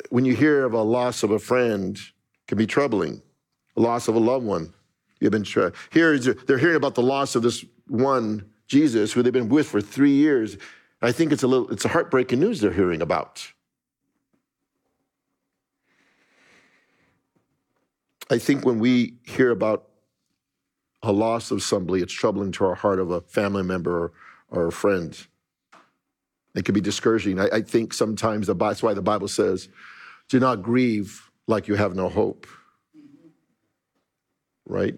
When you hear of a loss of a friend, can be troubling loss of a loved one. You've been tra- here. They're hearing about the loss of this one Jesus who they've been with for three years. I think it's a little. It's a heartbreaking news they're hearing about. I think when we hear about a loss of somebody, it's troubling to our heart of a family member or, or a friend. It can be discouraging. I, I think sometimes the, that's why the Bible says, do not grieve like you have no hope. Right?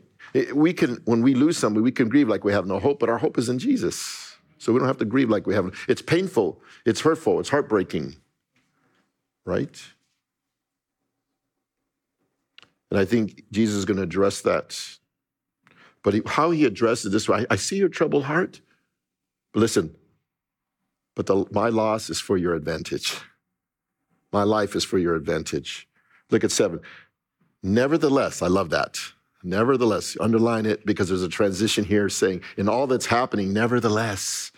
We can, when we lose somebody, we can grieve like we have no hope, but our hope is in Jesus. So we don't have to grieve like we have. It's painful, it's hurtful, it's heartbreaking. Right? And I think Jesus is going to address that. But he, how he addresses this, I, I see your troubled heart. But listen, but the, my loss is for your advantage. My life is for your advantage. Look at seven. Nevertheless, I love that. Nevertheless, underline it because there's a transition here saying, in all that's happening, nevertheless,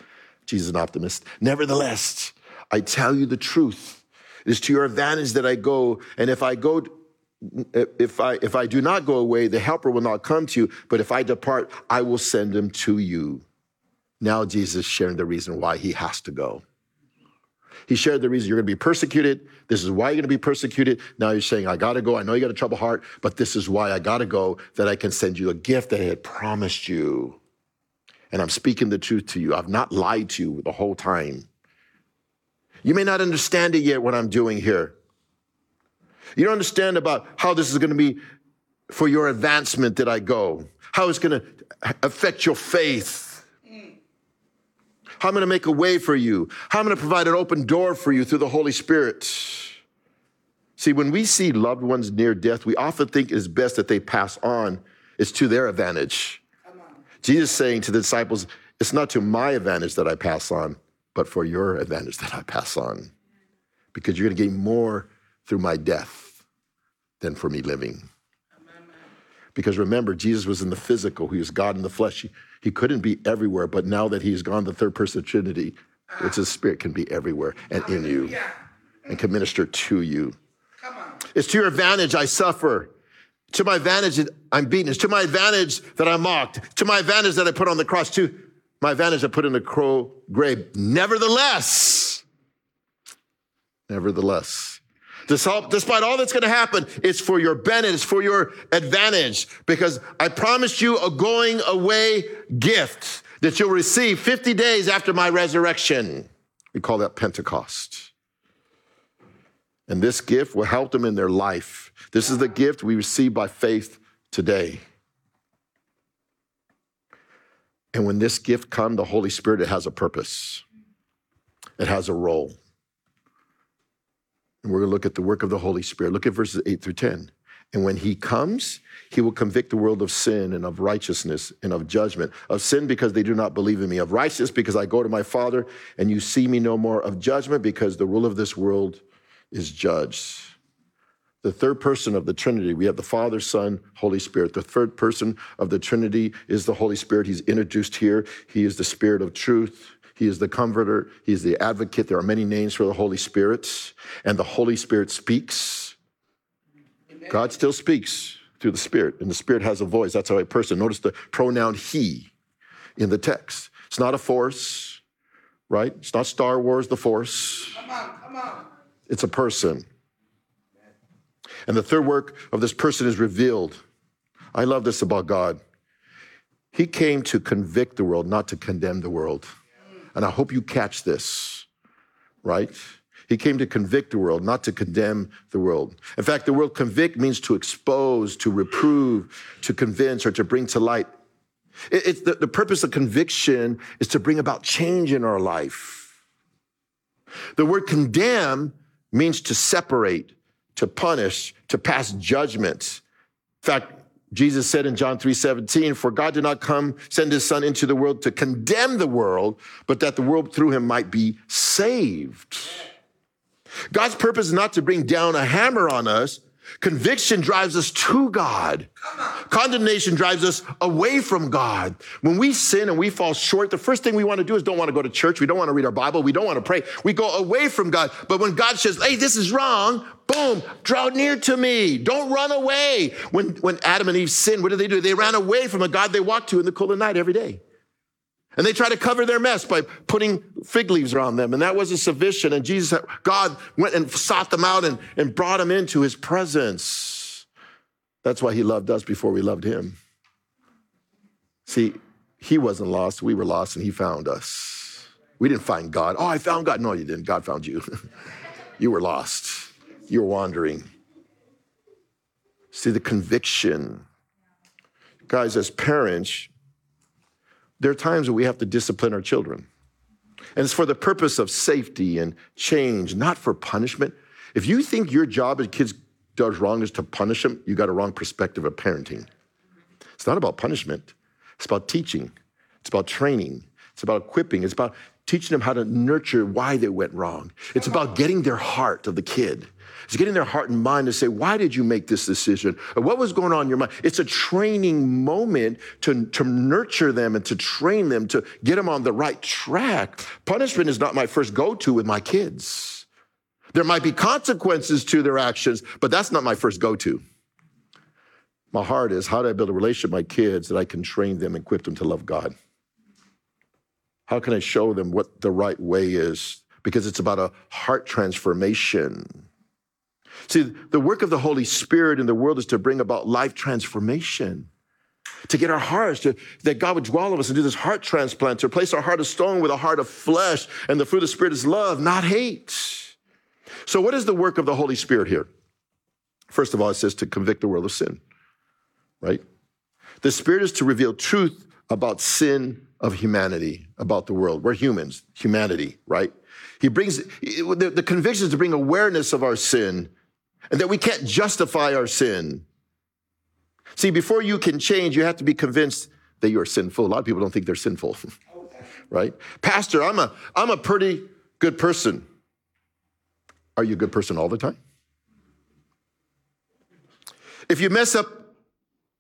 Jesus is an optimist. Nevertheless, I tell you the truth. It is to your advantage that I go. And if I go, if I if I do not go away, the helper will not come to you. But if I depart, I will send him to you. Now Jesus is sharing the reason why he has to go. He shared the reason you're going to be persecuted. This is why you're going to be persecuted. Now you're saying, I got to go. I know you got a troubled heart, but this is why I got to go, that I can send you a gift that I had promised you. And I'm speaking the truth to you. I've not lied to you the whole time. You may not understand it yet what I'm doing here. You don't understand about how this is going to be for your advancement that I go, how it's going to affect your faith how I'm going to make a way for you, how I'm going to provide an open door for you through the Holy Spirit. See, when we see loved ones near death, we often think it's best that they pass on. It's to their advantage. Jesus saying to the disciples, it's not to my advantage that I pass on, but for your advantage that I pass on. Because you're going to gain more through my death than for me living. Because remember, Jesus was in the physical, he was God in the flesh. He, he couldn't be everywhere, but now that he's gone, the third person of Trinity, which is spirit, can be everywhere and in you and can minister to you. Come on. It's to your advantage I suffer. To my advantage I'm beaten. It's to my advantage that I'm mocked. To my advantage that I put on the cross. To my advantage I put in the crow grave. Nevertheless, nevertheless, despite all that's going to happen, it's for your benefit, it's for your advantage, because I promised you a going away gift that you'll receive 50 days after my resurrection. We call that Pentecost. And this gift will help them in their life. This is the gift we receive by faith today. And when this gift comes, the Holy Spirit, it has a purpose, it has a role. And we're going to look at the work of the Holy Spirit. Look at verses 8 through 10. And when he comes, he will convict the world of sin and of righteousness and of judgment. Of sin because they do not believe in me. Of righteousness because I go to my Father and you see me no more. Of judgment because the rule of this world is judged. The third person of the Trinity, we have the Father, Son, Holy Spirit. The third person of the Trinity is the Holy Spirit. He's introduced here. He is the Spirit of truth. He is the comforter. He is the advocate. There are many names for the Holy Spirit. And the Holy Spirit speaks. God still speaks through the Spirit, and the Spirit has a voice. That's how a person. Notice the pronoun he in the text. It's not a force, right? It's not Star Wars, the force. Come on. Come on. It's a person. And the third work of this person is revealed. I love this about God. He came to convict the world, not to condemn the world. And I hope you catch this, right? He came to convict the world, not to condemn the world. In fact, the word convict means to expose, to reprove, to convince, or to bring to light. It- it's the, the purpose of conviction is to bring about change in our life. The word condemn means to separate, to punish, to pass judgment. In fact, Jesus said in John 3 17, For God did not come, send his son into the world to condemn the world, but that the world through him might be saved. God's purpose is not to bring down a hammer on us. Conviction drives us to God. Condemnation drives us away from God. When we sin and we fall short, the first thing we want to do is don't want to go to church. We don't want to read our Bible. We don't want to pray. We go away from God. But when God says, hey, this is wrong, boom, draw near to me. Don't run away. When, when Adam and Eve sinned, what did they do? They ran away from a God they walked to in the cool of the night every day. And they try to cover their mess by putting fig leaves around them. And that wasn't sufficient. And Jesus, God went and sought them out and, and brought them into his presence. That's why he loved us before we loved him. See, he wasn't lost. We were lost and he found us. We didn't find God. Oh, I found God. No, you didn't. God found you. you were lost. You were wandering. See, the conviction. Guys, as parents, there are times when we have to discipline our children. And it's for the purpose of safety and change, not for punishment. If you think your job as kids does wrong is to punish them, you got a wrong perspective of parenting. It's not about punishment. It's about teaching. It's about training. It's about equipping. It's about teaching them how to nurture why they went wrong. It's about getting their heart of the kid. It's getting their heart and mind to say, why did you make this decision? What was going on in your mind? It's a training moment to, to nurture them and to train them to get them on the right track. Punishment is not my first go to with my kids. There might be consequences to their actions, but that's not my first go to. My heart is how do I build a relationship with my kids that I can train them, equip them to love God? How can I show them what the right way is? Because it's about a heart transformation. See, the work of the Holy Spirit in the world is to bring about life transformation. To get our hearts, to, that God would dwell in us and do this heart transplant, to replace our heart of stone with a heart of flesh. And the fruit of the Spirit is love, not hate. So, what is the work of the Holy Spirit here? First of all, it says to convict the world of sin right? The Spirit is to reveal truth about sin of humanity, about the world. We're humans, humanity, right? He brings the, the conviction is to bring awareness of our sin and that we can't justify our sin. See, before you can change, you have to be convinced that you're sinful. A lot of people don't think they're sinful, right? Pastor, I'm a, I'm a pretty good person. Are you a good person all the time? If you mess up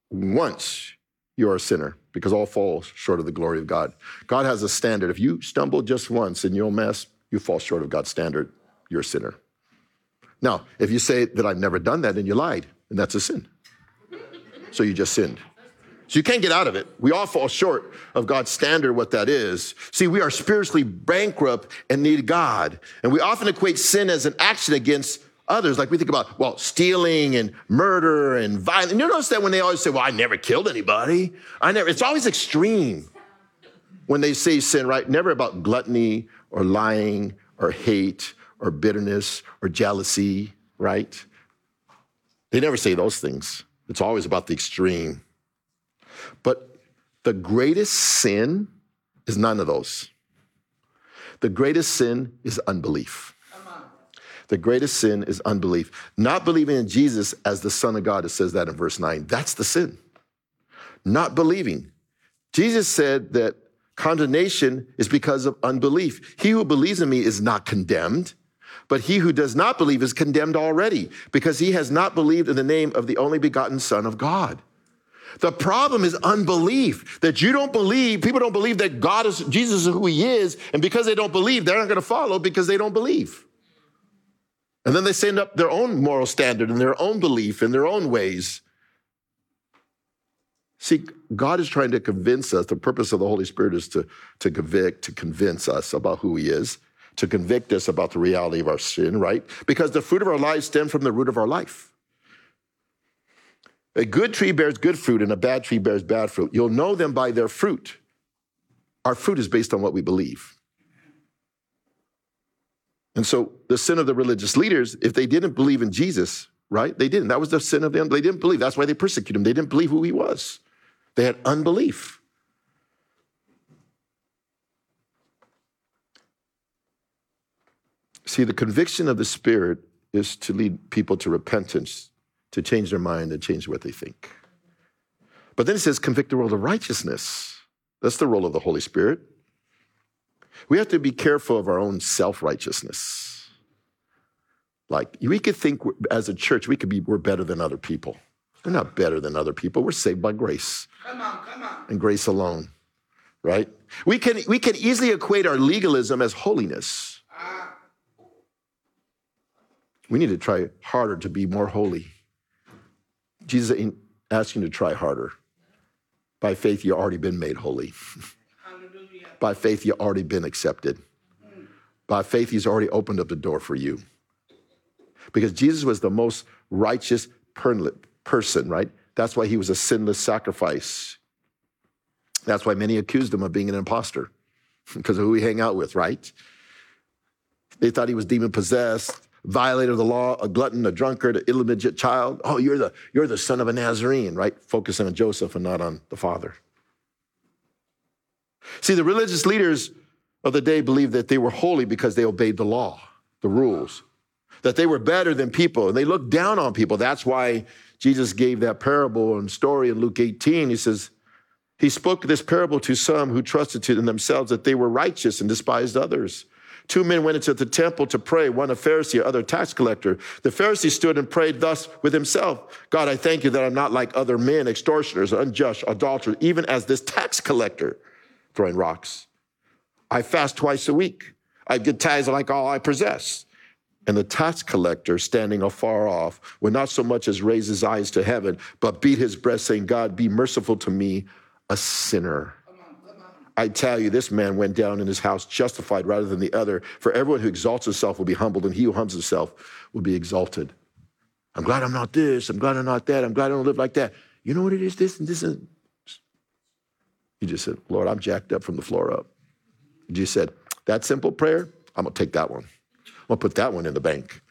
once you are a sinner because all fall short of the glory of God. God has a standard. If you stumble just once and you'll mess, you fall short of God's standard. You're a sinner. Now, if you say that I've never done that and you lied, then that's a sin. So you just sinned. So you can't get out of it. We all fall short of God's standard, what that is. See, we are spiritually bankrupt and need God. And we often equate sin as an action against others. Like we think about, well, stealing and murder and violence. You notice that when they always say, well, I never killed anybody. I never, it's always extreme when they say sin, right? Never about gluttony or lying or hate or bitterness or jealousy, right? They never say those things. It's always about the extreme. But the greatest sin is none of those. The greatest sin is unbelief. The greatest sin is unbelief. Not believing in Jesus as the Son of God, it says that in verse 9. That's the sin. Not believing. Jesus said that condemnation is because of unbelief. He who believes in me is not condemned, but he who does not believe is condemned already because he has not believed in the name of the only begotten Son of God. The problem is unbelief. That you don't believe, people don't believe that God is, Jesus is who he is, and because they don't believe, they're not going to follow because they don't believe. And then they send up their own moral standard and their own belief in their own ways. See, God is trying to convince us. The purpose of the Holy Spirit is to, to convict, to convince us about who He is, to convict us about the reality of our sin, right? Because the fruit of our lives stem from the root of our life. A good tree bears good fruit, and a bad tree bears bad fruit. You'll know them by their fruit. Our fruit is based on what we believe. And so the sin of the religious leaders, if they didn't believe in Jesus, right? They didn't. That was the sin of them. They didn't believe. That's why they persecuted him. They didn't believe who he was. They had unbelief. See, the conviction of the Spirit is to lead people to repentance, to change their mind and change what they think. But then it says, convict the world of righteousness. That's the role of the Holy Spirit. We have to be careful of our own self righteousness. Like, we could think as a church, we could be, we're better than other people. We're not better than other people. We're saved by grace. Come on, come on. And grace alone, right? We can, we can easily equate our legalism as holiness. We need to try harder to be more holy. Jesus ain't asking you to try harder. By faith, you've already been made holy. By faith, you've already been accepted. By faith, he's already opened up the door for you. Because Jesus was the most righteous, person, right? That's why he was a sinless sacrifice. That's why many accused him of being an impostor because of who he hang out with, right? They thought he was demon possessed, violator of the law, a glutton, a drunkard, an illegitimate child. Oh, you're the, you're the son of a Nazarene, right? Focusing on Joseph and not on the father. See, the religious leaders of the day believed that they were holy because they obeyed the law, the rules, that they were better than people, and they looked down on people. That's why Jesus gave that parable and story in Luke 18. He says, He spoke this parable to some who trusted in themselves that they were righteous and despised others. Two men went into the temple to pray, one a Pharisee, other tax collector. The Pharisee stood and prayed thus with himself God, I thank you that I'm not like other men, extortioners, unjust, adulterers, even as this tax collector throwing rocks. I fast twice a week. I give tithes like all I possess. And the tax collector, standing afar off, would not so much as raise his eyes to heaven, but beat his breast, saying, God, be merciful to me, a sinner. I tell you, this man went down in his house justified rather than the other. For everyone who exalts himself will be humbled, and he who humbles himself will be exalted. I'm glad I'm not this. I'm glad I'm not that. I'm glad I don't live like that. You know what it is? This and this. And he just said, Lord, I'm jacked up from the floor up. He just said, that simple prayer, I'm going to take that one. I'm going to put that one in the bank.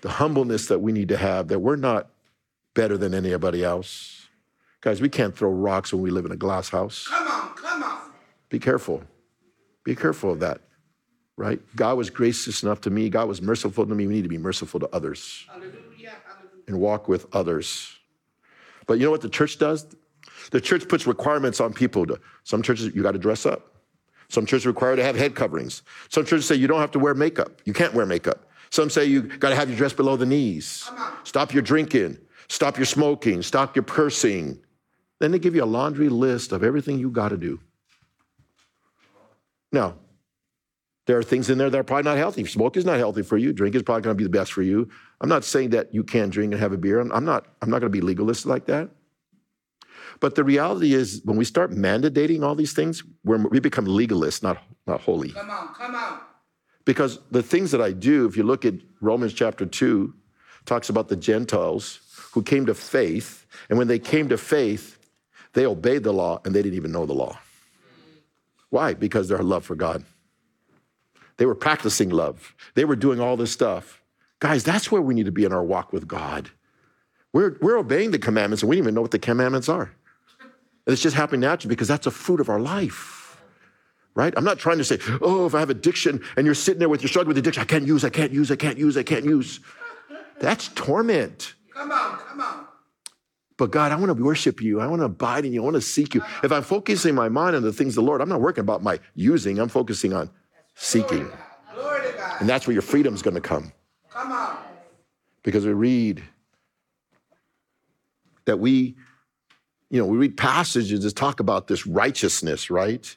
The humbleness that we need to have, that we're not better than anybody else. Guys, we can't throw rocks when we live in a glass house. Come on, come on. Be careful. Be careful of that, right? God was gracious enough to me. God was merciful to me. We need to be merciful to others Hallelujah, hallelujah. and walk with others. But you know what the church does? The church puts requirements on people. To, some churches, you got to dress up. Some churches require to have head coverings. Some churches say you don't have to wear makeup. You can't wear makeup. Some say you got to have your dress below the knees. Stop your drinking. Stop your smoking. Stop your cursing. Then they give you a laundry list of everything you got to do. Now, there are things in there that are probably not healthy. Smoke is not healthy for you. Drink is probably going to be the best for you. I'm not saying that you can't drink and have a beer. I'm I'm not. I'm not going to be legalist like that. But the reality is, when we start mandating all these things, we're, we become legalists, not not holy. Come on, come on. Because the things that I do, if you look at Romans chapter 2, talks about the Gentiles who came to faith. And when they came to faith, they obeyed the law and they didn't even know the law. Why? Because their love for God. They were practicing love, they were doing all this stuff. Guys, that's where we need to be in our walk with God. We're, we're obeying the commandments and we don't even know what the commandments are. And it's just happening naturally because that's a fruit of our life right? I'm not trying to say, oh, if I have addiction and you're sitting there with your struggle with addiction, I can't use, I can't use, I can't use, I can't use. That's torment. Come on, come on. But God, I want to worship you. I want to abide in you. I want to seek you. If I'm focusing my mind on the things of the Lord, I'm not working about my using, I'm focusing on seeking. And that's where your freedom's going to come. Come on. Because we read that we, you know, we read passages that talk about this righteousness, right?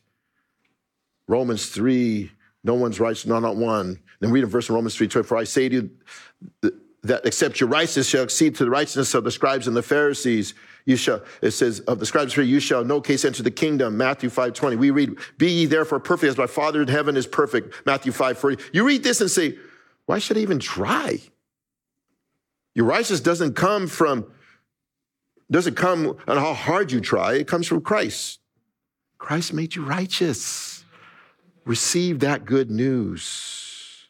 Romans 3, no one's righteous, no, not one. Then read a verse in Romans 3, 24. I say to you that except your righteousness shall exceed to the righteousness of the scribes and the Pharisees, you shall, it says, of the scribes here, you shall no case enter the kingdom. Matthew 5, 20. We read, be ye therefore perfect as my Father in heaven is perfect. Matthew 5, 40. You read this and say, why should I even try? Your righteousness doesn't come from, doesn't come on how hard you try. It comes from Christ. Christ made you righteous receive that good news.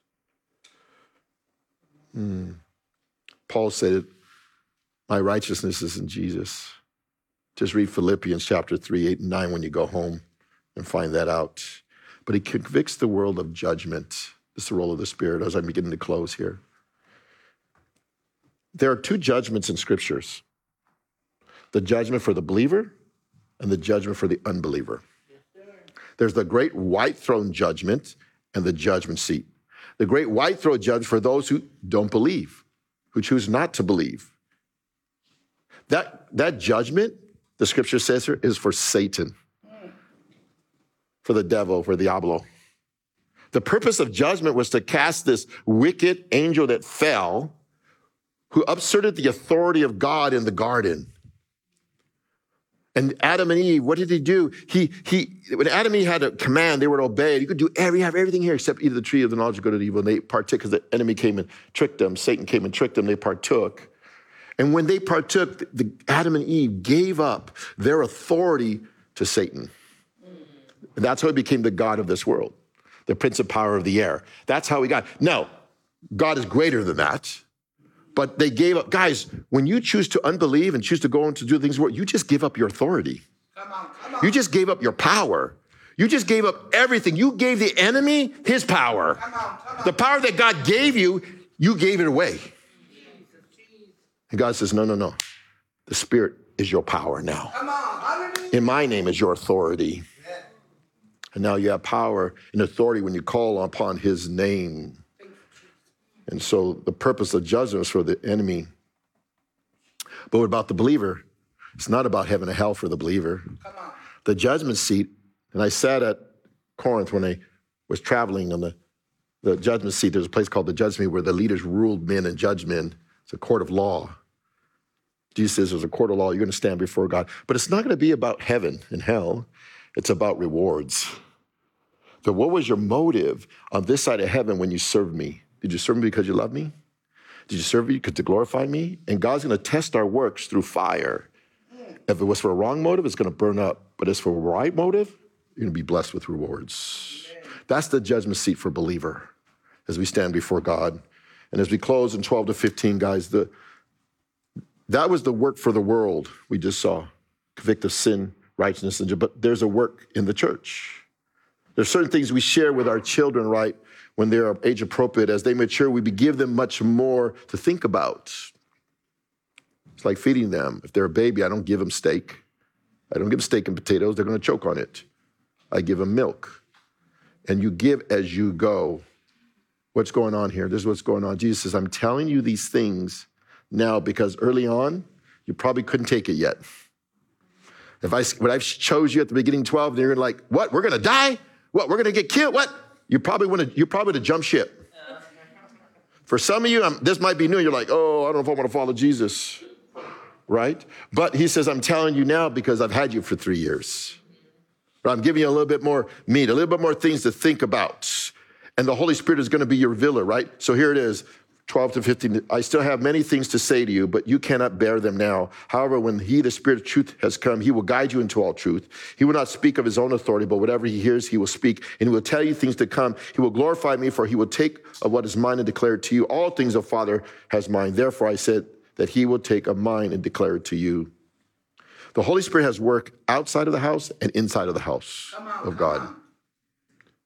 Hmm. Paul said, My righteousness is in Jesus. Just read Philippians chapter 3, 8, and 9 when you go home and find that out. But he convicts the world of judgment. It's the role of the Spirit as I'm beginning to close here. There are two judgments in scriptures the judgment for the believer and the judgment for the unbeliever. There's the great white throne judgment and the judgment seat. The great white throne judge for those who don't believe, who choose not to believe. That, that judgment, the scripture says here, is for Satan, for the devil, for Diablo. The purpose of judgment was to cast this wicked angel that fell, who upserted the authority of God in the garden. And Adam and Eve, what did he do? He, he, when Adam and Eve had a command, they were to obey. You could do every, have everything here except eat of the tree of the knowledge of good and evil. And they partook because the enemy came and tricked them. Satan came and tricked them. They partook. And when they partook, the, Adam and Eve gave up their authority to Satan. And that's how he became the God of this world, the prince of power of the air. That's how he got. Now, God is greater than that. But they gave up. Guys, when you choose to unbelieve and choose to go on to do things, you just give up your authority. Come on, come on. You just gave up your power. You just gave up everything. You gave the enemy his power. Come on. The power that God gave you, you gave it away. And God says, No, no, no. The Spirit is your power now. Come on. Hallelujah. In my name is your authority. And now you have power and authority when you call upon his name. And so the purpose of judgment is for the enemy. But what about the believer? It's not about heaven and hell for the believer. Come on. The judgment seat, and I sat at Corinth when I was traveling on the, the judgment seat. There's a place called the judgment seat where the leaders ruled men and judged men. It's a court of law. Jesus says there's a court of law, you're going to stand before God. But it's not going to be about heaven and hell, it's about rewards. So, what was your motive on this side of heaven when you served me? Did you serve me because you love me? Did you serve me because to glorify me? And God's going to test our works through fire. If it was for a wrong motive, it's going to burn up. But if it's for a right motive, you're going to be blessed with rewards. That's the judgment seat for believer as we stand before God. And as we close in 12 to 15, guys, the, that was the work for the world we just saw. Convict of sin, righteousness, and but there's a work in the church. There's certain things we share with our children, right, when they're age appropriate. As they mature, we give them much more to think about. It's like feeding them. If they're a baby, I don't give them steak. I don't give them steak and potatoes. They're going to choke on it. I give them milk. And you give as you go. What's going on here? This is what's going on. Jesus says, I'm telling you these things now because early on, you probably couldn't take it yet. If I when I chose you at the beginning 12, and you're like, what? We're gonna die? What? We're gonna get killed? What? You probably want to you probably to jump ship. For some of you, I'm, this might be new. You're like, oh, I don't know if I want to follow Jesus, right? But he says, I'm telling you now because I've had you for three years. But I'm giving you a little bit more meat, a little bit more things to think about. And the Holy Spirit is going to be your revealer, right? So here it is. 12 to 15. I still have many things to say to you, but you cannot bear them now. However, when he, the Spirit of truth, has come, he will guide you into all truth. He will not speak of his own authority, but whatever he hears, he will speak, and he will tell you things to come. He will glorify me, for he will take of what is mine and declare it to you. All things the Father has mine. Therefore, I said that he will take of mine and declare it to you. The Holy Spirit has work outside of the house and inside of the house on, of God. on.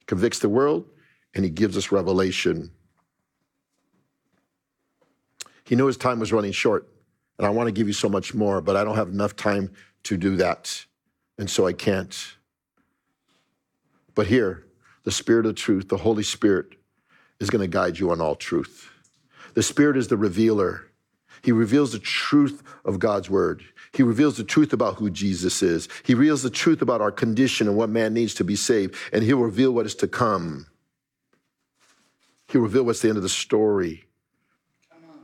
Convicts the world, and he gives us revelation. He knew his time was running short, and I want to give you so much more, but I don't have enough time to do that, and so I can't. But here, the Spirit of truth, the Holy Spirit, is going to guide you on all truth. The Spirit is the revealer. He reveals the truth of God's word. He reveals the truth about who Jesus is. He reveals the truth about our condition and what man needs to be saved. And he'll reveal what is to come. He'll reveal what's the end of the story.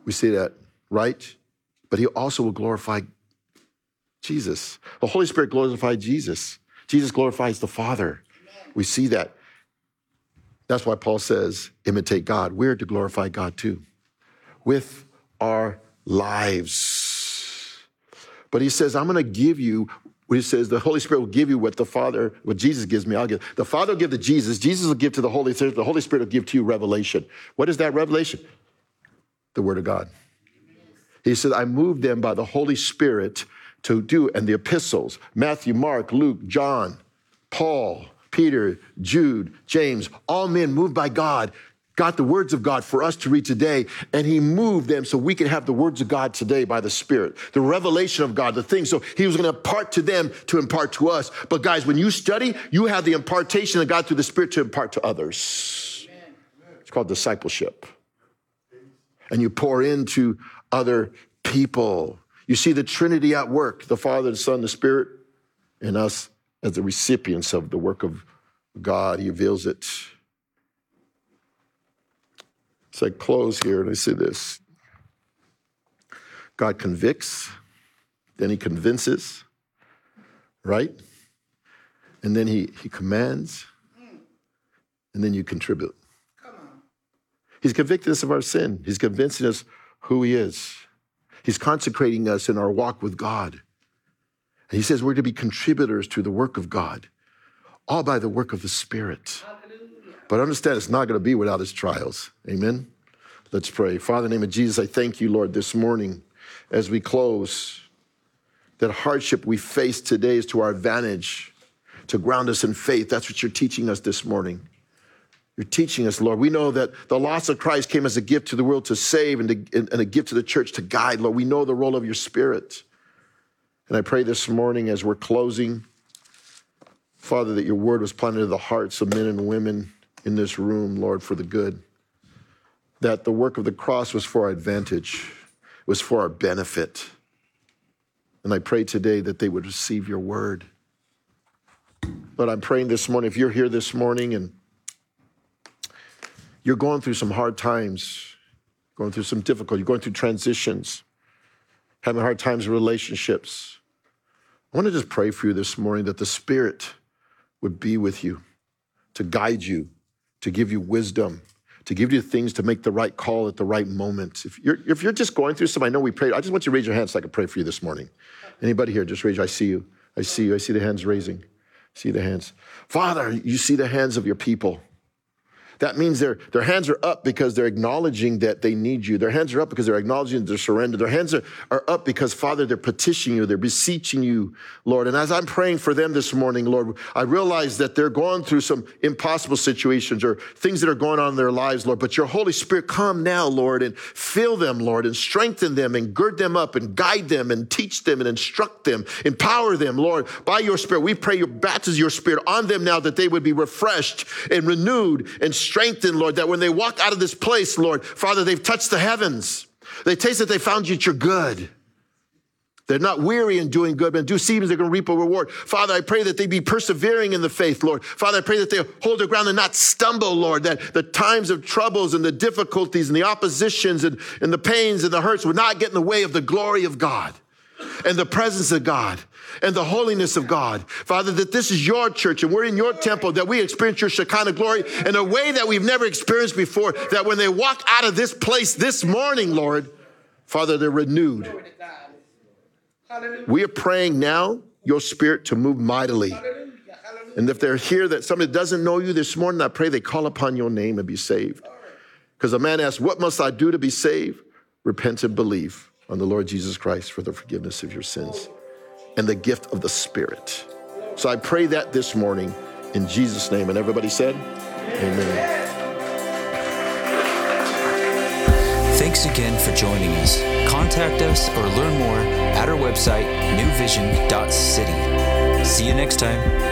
We see that, right? But he also will glorify Jesus. The Holy Spirit glorifies Jesus. Jesus glorifies the Father. We see that. That's why Paul says, imitate God. We're to glorify God too, with our lives. But he says, I'm going to give you, he says, the Holy Spirit will give you what the Father, what Jesus gives me, I'll give. The Father will give to Jesus, Jesus will give to the Holy Spirit, the Holy Spirit will give to you revelation. What is that revelation? The Word of God. He said, I moved them by the Holy Spirit to do, and the epistles Matthew, Mark, Luke, John, Paul, Peter, Jude, James, all men moved by God, got the words of God for us to read today, and He moved them so we could have the words of God today by the Spirit, the revelation of God, the things. So He was going to impart to them to impart to us. But guys, when you study, you have the impartation of God through the Spirit to impart to others. It's called discipleship and you pour into other people. You see the Trinity at work the Father, the Son, the Spirit, and us as the recipients of the work of God. He reveals it. So I close here and I say this God convicts, then He convinces, right? And then He, he commands, and then you contribute. He's convicting us of our sin. He's convincing us who he is. He's consecrating us in our walk with God. And he says we're to be contributors to the work of God, all by the work of the Spirit. But understand it's not going to be without his trials. Amen. Let's pray. Father, in the name of Jesus, I thank you, Lord, this morning as we close. That hardship we face today is to our advantage, to ground us in faith. That's what you're teaching us this morning. You're teaching us, Lord. We know that the loss of Christ came as a gift to the world to save and, to, and a gift to the church to guide, Lord. We know the role of your spirit. And I pray this morning as we're closing, Father, that your word was planted in the hearts of men and women in this room, Lord, for the good. That the work of the cross was for our advantage, it was for our benefit. And I pray today that they would receive your word. But I'm praying this morning, if you're here this morning and you're going through some hard times, going through some difficulty, you're going through transitions, having hard times in relationships. I want to just pray for you this morning that the Spirit would be with you, to guide you, to give you wisdom, to give you things to make the right call at the right moment. If you're, if you're just going through some, I know we prayed. I just want you to raise your hands so I can pray for you this morning. Anybody here, just raise I see you. I see you. I see the hands raising. See the hands. Father, you see the hands of your people. That means their, their hands are up because they're acknowledging that they need you. Their hands are up because they're acknowledging their surrender. Their hands are, are up because, Father, they're petitioning you, they're beseeching you, Lord. And as I'm praying for them this morning, Lord, I realize that they're going through some impossible situations or things that are going on in their lives, Lord. But your Holy Spirit, come now, Lord, and fill them, Lord, and strengthen them and gird them up and guide them and teach them and instruct them, empower them, Lord, by your Spirit. We pray your baptism, your Spirit on them now that they would be refreshed and renewed and strengthened, Lord, that when they walk out of this place, Lord, Father, they've touched the heavens. They taste that they found you that you're good. They're not weary in doing good, but in due seasons they're going to reap a reward. Father, I pray that they be persevering in the faith, Lord. Father, I pray that they hold their ground and not stumble, Lord, that the times of troubles and the difficulties and the oppositions and, and the pains and the hurts would not get in the way of the glory of God and the presence of God and the holiness of God. Father, that this is your church and we're in your temple, that we experience your Shekinah glory in a way that we've never experienced before, that when they walk out of this place this morning, Lord, Father, they're renewed. We are praying now, your spirit to move mightily. And if they're here that somebody doesn't know you this morning, I pray they call upon your name and be saved. Because a man asks, What must I do to be saved? Repent and believe on the Lord Jesus Christ for the forgiveness of your sins and the gift of the Spirit. So I pray that this morning in Jesus' name. And everybody said, Amen. Thanks again for joining us. Contact us or learn more at our website, newvision.city. See you next time.